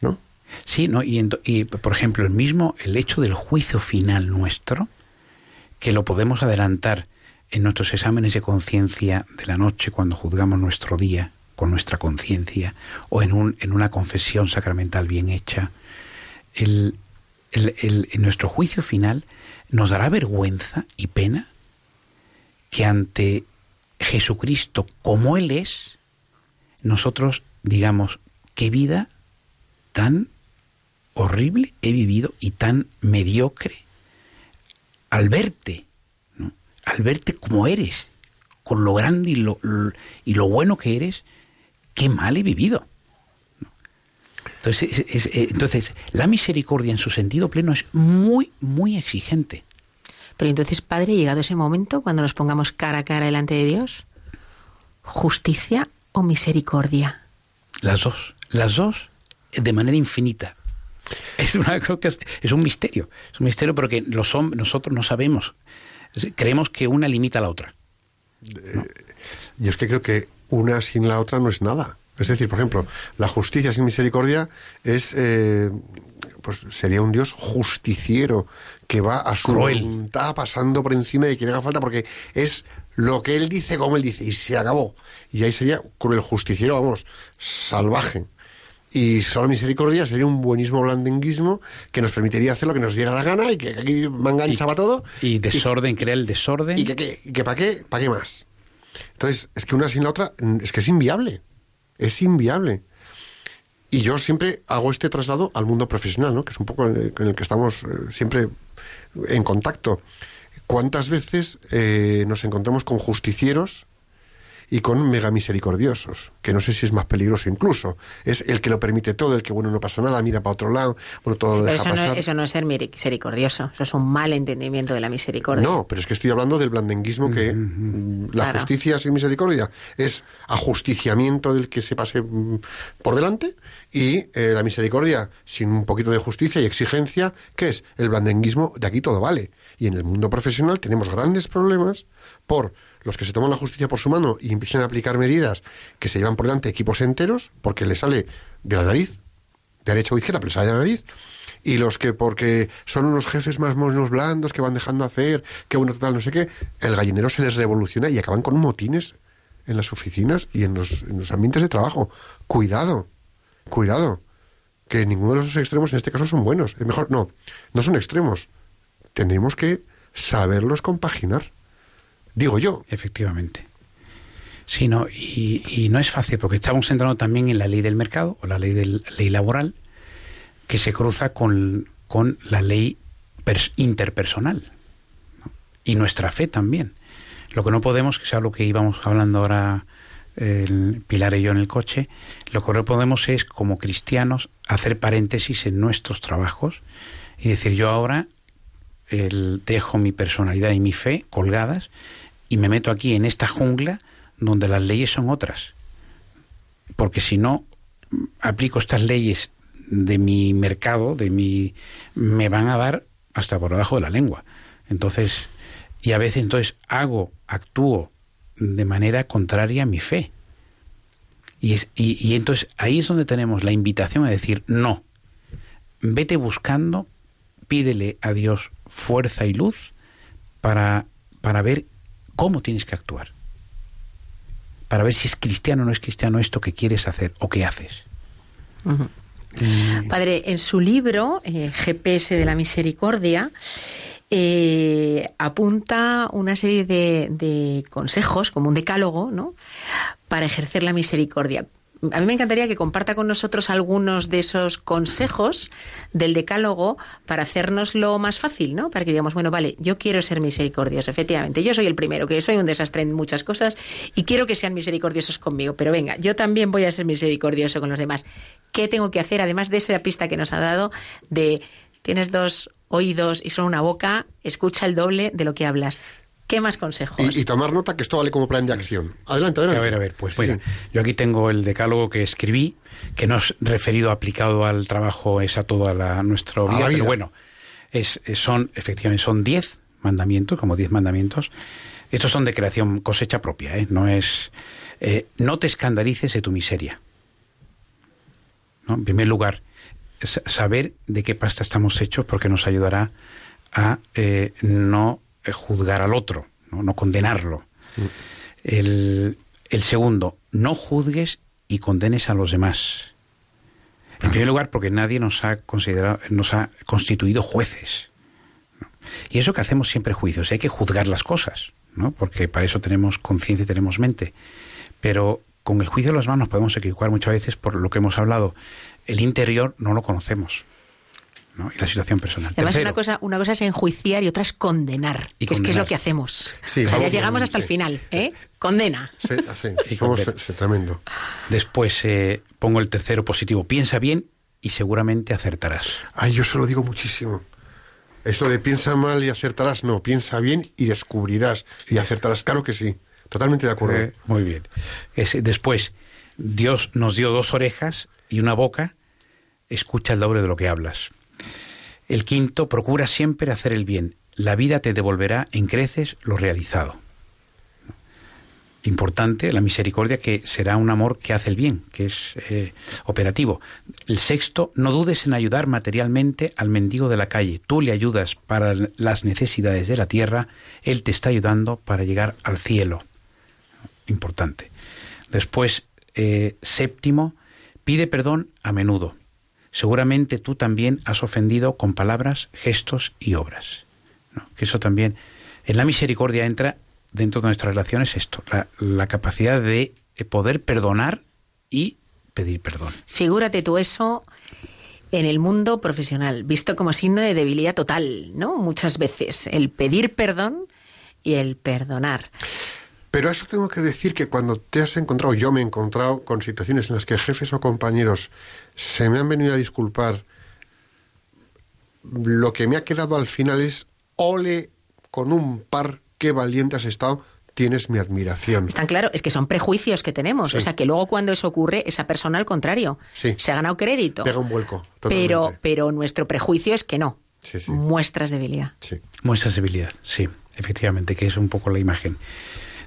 Speaker 2: ¿No?
Speaker 4: Sí, ¿no? Y, por ejemplo, el mismo, el hecho del juicio final nuestro, que lo podemos adelantar en nuestros exámenes de conciencia de la noche cuando juzgamos nuestro día, con nuestra conciencia o en, un, en una confesión sacramental bien hecha, el, el, en nuestro juicio final nos dará vergüenza y pena que ante Jesucristo como Él es, nosotros digamos, qué vida tan horrible he vivido y tan mediocre al verte, al verte como eres, con lo grande y lo, y lo bueno que eres, qué mal he vivido. Entonces, eh, entonces, la misericordia en su sentido pleno es muy, muy exigente.
Speaker 3: Pero entonces, Padre, llegado ese momento, cuando nos pongamos cara a cara delante de Dios, ¿justicia o misericordia?
Speaker 4: Las dos, las dos de manera infinita. Es, una, creo que es, un misterio, es un misterio porque los hombres, nosotros no sabemos, creemos que una limita a la otra.
Speaker 2: Eh, yo es que creo que una sin la otra no es nada. Es decir, por ejemplo, la justicia sin misericordia es, eh, pues sería un Dios justiciero que va a su voluntad pasando por encima de quien haga falta porque es lo que él dice como él dice y se acabó. Y ahí sería con el justiciero, vamos, salvaje. Y solo misericordia sería un buenismo blandenguismo que nos permitiría hacer lo que nos diera la gana y que aquí manganchaba todo.
Speaker 4: Y desorden, crea el desorden.
Speaker 2: ¿Y que, que, que para qué? ¿Para qué más? Entonces, es que una sin la otra, es que es inviable. Es inviable. Y yo siempre hago este traslado al mundo profesional, ¿no? que es un poco en el, el que estamos eh, siempre en contacto. ¿Cuántas veces eh, nos encontramos con justicieros y con mega misericordiosos, que no sé si es más peligroso incluso. Es el que lo permite todo, el que, bueno, no pasa nada, mira para otro lado, bueno, todo
Speaker 3: Sí,
Speaker 2: lo
Speaker 3: pero
Speaker 2: deja
Speaker 3: eso no,
Speaker 2: pasar.
Speaker 3: eso no es ser misericordioso, eso es un mal entendimiento de la misericordia.
Speaker 2: No, pero es que estoy hablando del blandenguismo que mm, la
Speaker 3: Claro.
Speaker 2: justicia sin misericordia es ajusticiamiento del que se pase mm, por delante y eh, la misericordia sin un poquito de justicia y exigencia, que es el blandenguismo de aquí todo vale. Y en el mundo profesional tenemos grandes problemas por los que se toman la justicia por su mano y empiezan a aplicar medidas que se llevan por delante equipos enteros porque le sale de la nariz, de derecha o izquierda, pero le sale de la nariz, y los que porque son unos jefes más monos blandos que van dejando hacer, que bueno, total, no sé qué, el gallinero se les revoluciona y acaban con motines en las oficinas y en los, en los ambientes de trabajo. Cuidado, cuidado, que ninguno de los extremos en este caso son buenos. Es mejor, no, no son extremos. Tendríamos que saberlos compaginar. Digo yo.
Speaker 4: Efectivamente. Sí, no, y, no es fácil porque estamos entrando también en la ley del mercado o la ley, del, ley laboral que se cruza con, con la ley pers- interpersonal y nuestra fe también. Lo que no podemos, que sea lo que íbamos hablando ahora el Pilar y yo en el coche, lo que no podemos es como cristianos hacer paréntesis en nuestros trabajos y decir yo ahora el, dejo mi personalidad y mi fe colgadas y me meto aquí en esta jungla donde las leyes son otras. Porque si no aplico estas leyes de mi mercado, de mi me van a dar hasta por debajo de la lengua. Entonces, y a veces entonces hago, actúo de manera contraria a mi fe. Y, es, y entonces ahí es donde tenemos la invitación a decir, no, vete buscando, pídele a Dios fuerza y luz para, para ver cómo tienes que actuar. Para ver si es cristiano o no es cristiano esto que quieres hacer o que haces.
Speaker 3: Padre, en su libro, eh, GPS de la Misericordia, eh, apunta una serie de, de consejos, como un decálogo, ¿no? para ejercer la misericordia. A mí me encantaría que comparta con nosotros algunos de esos consejos del decálogo para hacernoslo más fácil, ¿no? Para que digamos, bueno, vale, yo quiero ser misericordioso, efectivamente. Yo soy el primero, que soy un desastre en muchas cosas y quiero que sean misericordiosos conmigo. Pero venga, yo también voy a ser misericordioso con los demás. ¿Qué tengo que hacer? Además de esa pista que nos ha dado de tienes dos oídos y solo una boca, escucha el doble de lo que hablas. ¿Qué más consejos?
Speaker 2: Y, y tomar nota que esto vale como plan de acción. Adelante, adelante.
Speaker 4: A ver, a ver, pues
Speaker 2: Sí.
Speaker 4: mira, yo aquí tengo el decálogo que escribí, que no es referido aplicado al trabajo, es a toda la, nuestra
Speaker 2: A
Speaker 4: vida,
Speaker 2: la vida.
Speaker 4: pero bueno, es, son, efectivamente, son diez mandamientos, como diez mandamientos. Estos son de creación, cosecha propia, ¿eh? No es... eh, no te escandalices de tu miseria. ¿no? En primer lugar, sa- saber de qué pasta estamos hechos porque nos ayudará a eh, no juzgar al otro, no, condenarlo. El, el segundo, no juzgues y condenes a los demás. En primer lugar, porque nadie nos ha considerado, nos ha constituido jueces. Y eso que hacemos siempre juicios, hay que juzgar las cosas, ¿no? porque para eso tenemos conciencia y tenemos mente. Pero con el juicio de las manos nos podemos equivocar muchas veces por lo que hemos hablado. El interior no lo conocemos. ¿No? Y la situación personal.
Speaker 3: Además,
Speaker 4: Tercero,
Speaker 3: una cosa, una cosa es enjuiciar y otra es condenar,
Speaker 4: Y
Speaker 3: que es que es
Speaker 4: condenar.
Speaker 3: lo que hacemos.
Speaker 2: Sí,
Speaker 3: O sea, ya llegamos
Speaker 2: vamos,
Speaker 3: hasta el
Speaker 2: sí.
Speaker 3: final, ¿eh? Condena.
Speaker 2: Sí, así,
Speaker 4: Y
Speaker 2: somos
Speaker 4: condena.
Speaker 2: tremendo.
Speaker 4: Después eh, pongo el tercero positivo. Piensa bien y seguramente acertarás.
Speaker 2: Ay, yo se lo digo muchísimo. Eso de piensa mal y acertarás, no, piensa bien y descubrirás y acertarás, claro que sí. Totalmente de acuerdo.
Speaker 4: Eh, muy bien. Ese- después, Dios nos dio dos orejas y una boca. Escucha el doble de lo que hablas. El quinto, procura siempre hacer el bien. La vida te devolverá en creces lo realizado. Importante la misericordia que será un amor que hace el bien, que es eh, operativo. El sexto, no dudes en ayudar materialmente al mendigo de la calle. Tú le ayudas para las necesidades de la tierra, él te está ayudando para llegar al cielo importante. Después, eh, séptimo, pide Pide perdón a menudo. Seguramente tú también has ofendido con palabras, gestos y obras. ¿no? Que eso también, en la misericordia entra dentro de nuestras relaciones esto, la, la capacidad de poder perdonar y pedir perdón.
Speaker 3: Figúrate tú eso en el mundo profesional, visto como signo de debilidad total, ¿no? Muchas veces, el pedir perdón y el perdonar.
Speaker 2: Pero a eso tengo que decir que cuando te has encontrado, yo me he encontrado con situaciones en las que jefes o compañeros se me han venido a disculpar, lo que me ha quedado al final es, ole con un par, qué valiente has estado, tienes mi admiración.
Speaker 3: Están claro, es que son prejuicios que tenemos.
Speaker 2: Sí.
Speaker 3: O sea, que luego cuando eso ocurre, esa persona al contrario
Speaker 2: Sí.
Speaker 3: se ha ganado crédito.
Speaker 2: Pega un vuelco.
Speaker 3: pero,
Speaker 2: totalmente.
Speaker 3: pero nuestro prejuicio es que no.
Speaker 2: Sí, sí.
Speaker 3: Muestras debilidad.
Speaker 2: Sí.
Speaker 4: Muestra debilidad, sí, efectivamente, que es un poco la imagen.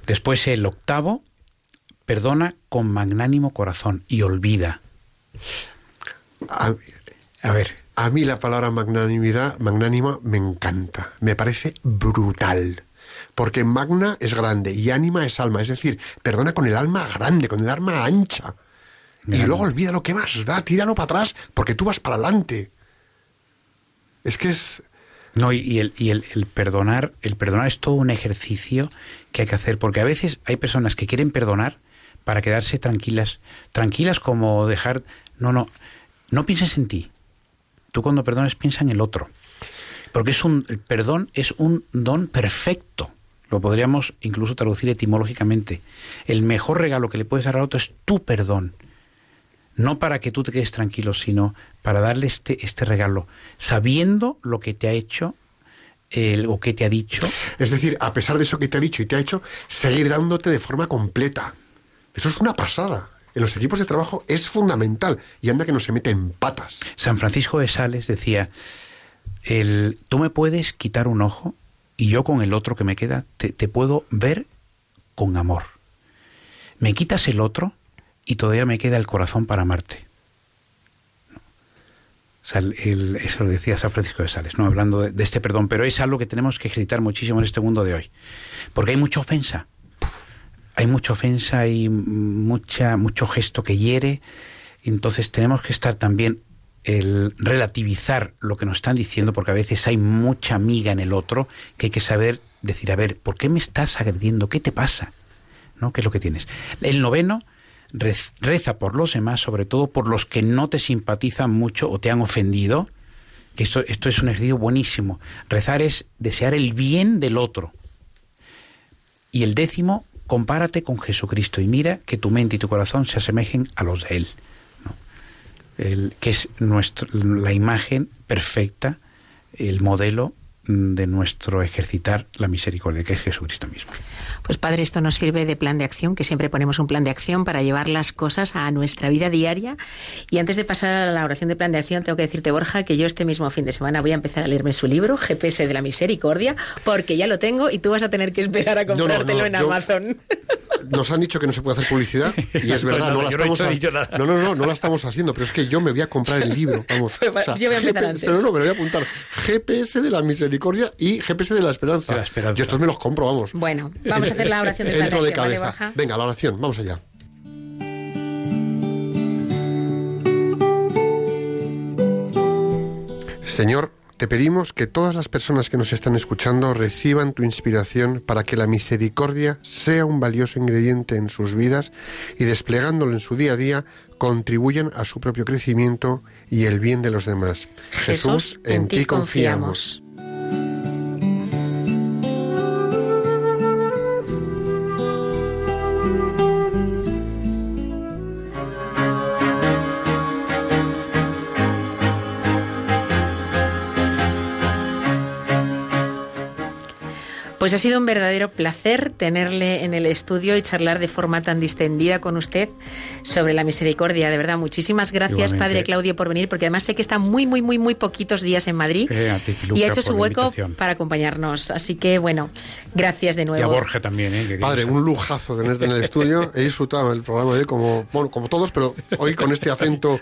Speaker 4: Después el octavo, perdona con magnánimo corazón y olvida.
Speaker 2: A,
Speaker 4: A ver,
Speaker 2: a mí la palabra magnanimidad, magnánima, me encanta. Me parece brutal. Porque magna es grande y ánima es alma. Es decir, perdona con el alma grande, con el alma ancha. Y luego olvida lo que más da, tíralo para atrás, porque tú vas para adelante. Es que es...
Speaker 4: No, y, el, y el, el perdonar, el perdonar es todo un ejercicio que hay que hacer, porque a veces hay personas que quieren perdonar para quedarse tranquilas, tranquilas como dejar, no, no, no pienses en ti. Tú cuando perdonas piensa en el otro, porque es un, el perdón es un don perfecto. Lo podríamos incluso traducir etimológicamente. El mejor regalo que le puedes dar al otro es tu perdón. No para que tú te quedes tranquilo, sino para darle este, este regalo, sabiendo lo que te ha hecho el, o que te ha dicho.
Speaker 2: Es decir, a pesar de eso que te ha dicho y te ha hecho, seguir dándote de forma completa. Eso es una pasada. En los equipos de trabajo es fundamental. Y anda que no se mete en patas.
Speaker 4: San Francisco de Sales decía, el, tú me puedes quitar un ojo y yo con el otro que me queda te, te puedo ver con amor. Me quitas el otro y todavía me queda el corazón para amarte. El- eso lo decía San Francisco de Sales, ¿no? hablando de, este perdón, pero es algo que tenemos que ejercitar muchísimo en este mundo de hoy, porque hay mucha ofensa, hay mucha ofensa, hay mucha, mucho gesto que hiere, entonces tenemos que estar también el relativizar lo que nos están diciendo, porque a veces hay mucha miga en el otro que hay que saber decir, a ver, ¿por qué me estás agrediendo? ¿Qué te pasa? ¿No? ¿Qué es lo que tienes? El noveno, reza por los demás, sobre todo por los que no te simpatizan mucho o te han ofendido, que esto, esto es un ejercicio buenísimo. Rezar es desear el bien del otro. Y el décimo, compárate con Jesucristo y mira que tu mente y tu corazón se asemejen a los de Él. que es nuestro, la imagen perfecta, el modelo mm, de nuestro ejercitar la misericordia, que es Jesucristo mismo.
Speaker 3: Pues padre, esto nos sirve de plan de acción, que siempre ponemos un plan de acción para llevar las cosas a nuestra vida diaria. Y antes de pasar a la oración de plan de acción, tengo que decirte, Borja, que yo este mismo fin de semana voy a empezar a leerme su libro, GPS de la Misericordia, porque ya lo tengo y tú vas a tener que esperar a
Speaker 2: no,
Speaker 3: comprártelo
Speaker 2: no,
Speaker 3: en
Speaker 2: yo-
Speaker 3: Amazon.
Speaker 2: Nos han dicho que no se puede hacer publicidad (laughs) y es verdad,
Speaker 4: no,
Speaker 2: no, la estamos
Speaker 4: nada.
Speaker 2: no, no, no, no la estamos haciendo, pero es que yo me voy a comprar el libro, (laughs) vamos.
Speaker 3: Pues yo voy a empezar
Speaker 2: GP
Speaker 3: antes.
Speaker 2: Pero no, me lo voy a apuntar. GPS de la misericordia y GPS de la esperanza.
Speaker 4: De la esperanza.
Speaker 2: Yo estos me los compro, vamos.
Speaker 3: Bueno, vamos a hacer la oración de plan de
Speaker 2: Entro de
Speaker 3: acción, ¿vale,
Speaker 2: cabeza. Venga, la oración, vamos allá. Señor, te pedimos que todas las personas que nos están escuchando reciban tu inspiración para que la misericordia sea un valioso ingrediente en sus vidas y desplegándolo en su día a día contribuyan a su propio crecimiento y el bien de los demás.
Speaker 3: Jesús, en ti confiamos. Pues ha sido un verdadero placer tenerle en el estudio y charlar de forma tan distendida con usted sobre la misericordia. De verdad, muchísimas gracias,
Speaker 4: Igualmente.
Speaker 3: Padre Claudio, por venir, porque además sé que está muy, muy, muy, muy poquitos días en Madrid
Speaker 4: Eh, a ti, Piluca,
Speaker 3: y ha hecho su hueco para acompañarnos. Así que, bueno, gracias de
Speaker 4: Y a
Speaker 3: nuevo.
Speaker 4: Borja también, ¿eh? que
Speaker 2: Padre, un lujazo tenerte en el estudio. He disfrutado del programa de hoy como, bueno, como todos, pero hoy con este acento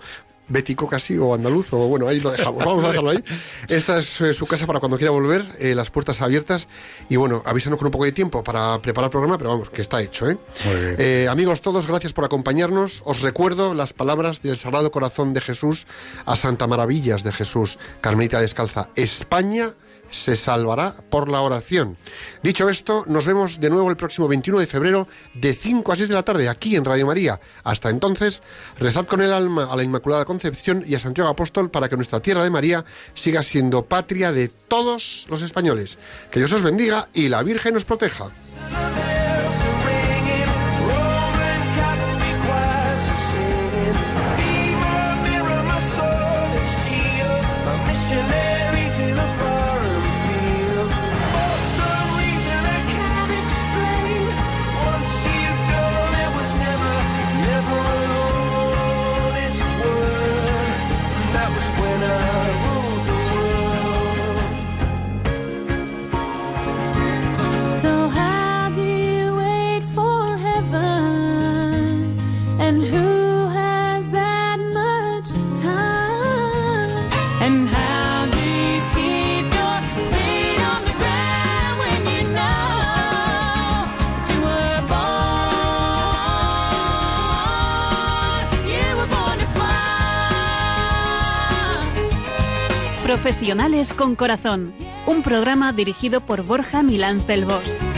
Speaker 2: bético casi, o andaluz, o bueno, ahí lo dejamos, vamos a dejarlo ahí. Esta es eh, su casa para cuando quiera volver, eh, las puertas abiertas, y bueno, avísanos con un poco de tiempo para preparar el programa, pero vamos, que está hecho, ¿eh?
Speaker 4: Muy bien.
Speaker 2: Eh, amigos todos, gracias por acompañarnos. Os recuerdo las palabras del Sagrado Corazón de Jesús a Santa Maravillas de Jesús, Carmelita Descalza. España se salvará por la oración. Dicho esto, nos vemos de nuevo el próximo 21 de febrero de 5 a 6 de la tarde aquí en Radio María. Hasta entonces, rezad con el alma a la Inmaculada Concepción y a Santiago Apóstol para que nuestra tierra de María siga siendo patria de todos los españoles. Que Dios os bendiga y la Virgen os proteja.
Speaker 1: Profesionales con Corazón, un programa dirigido por Borja Milans del Bosch.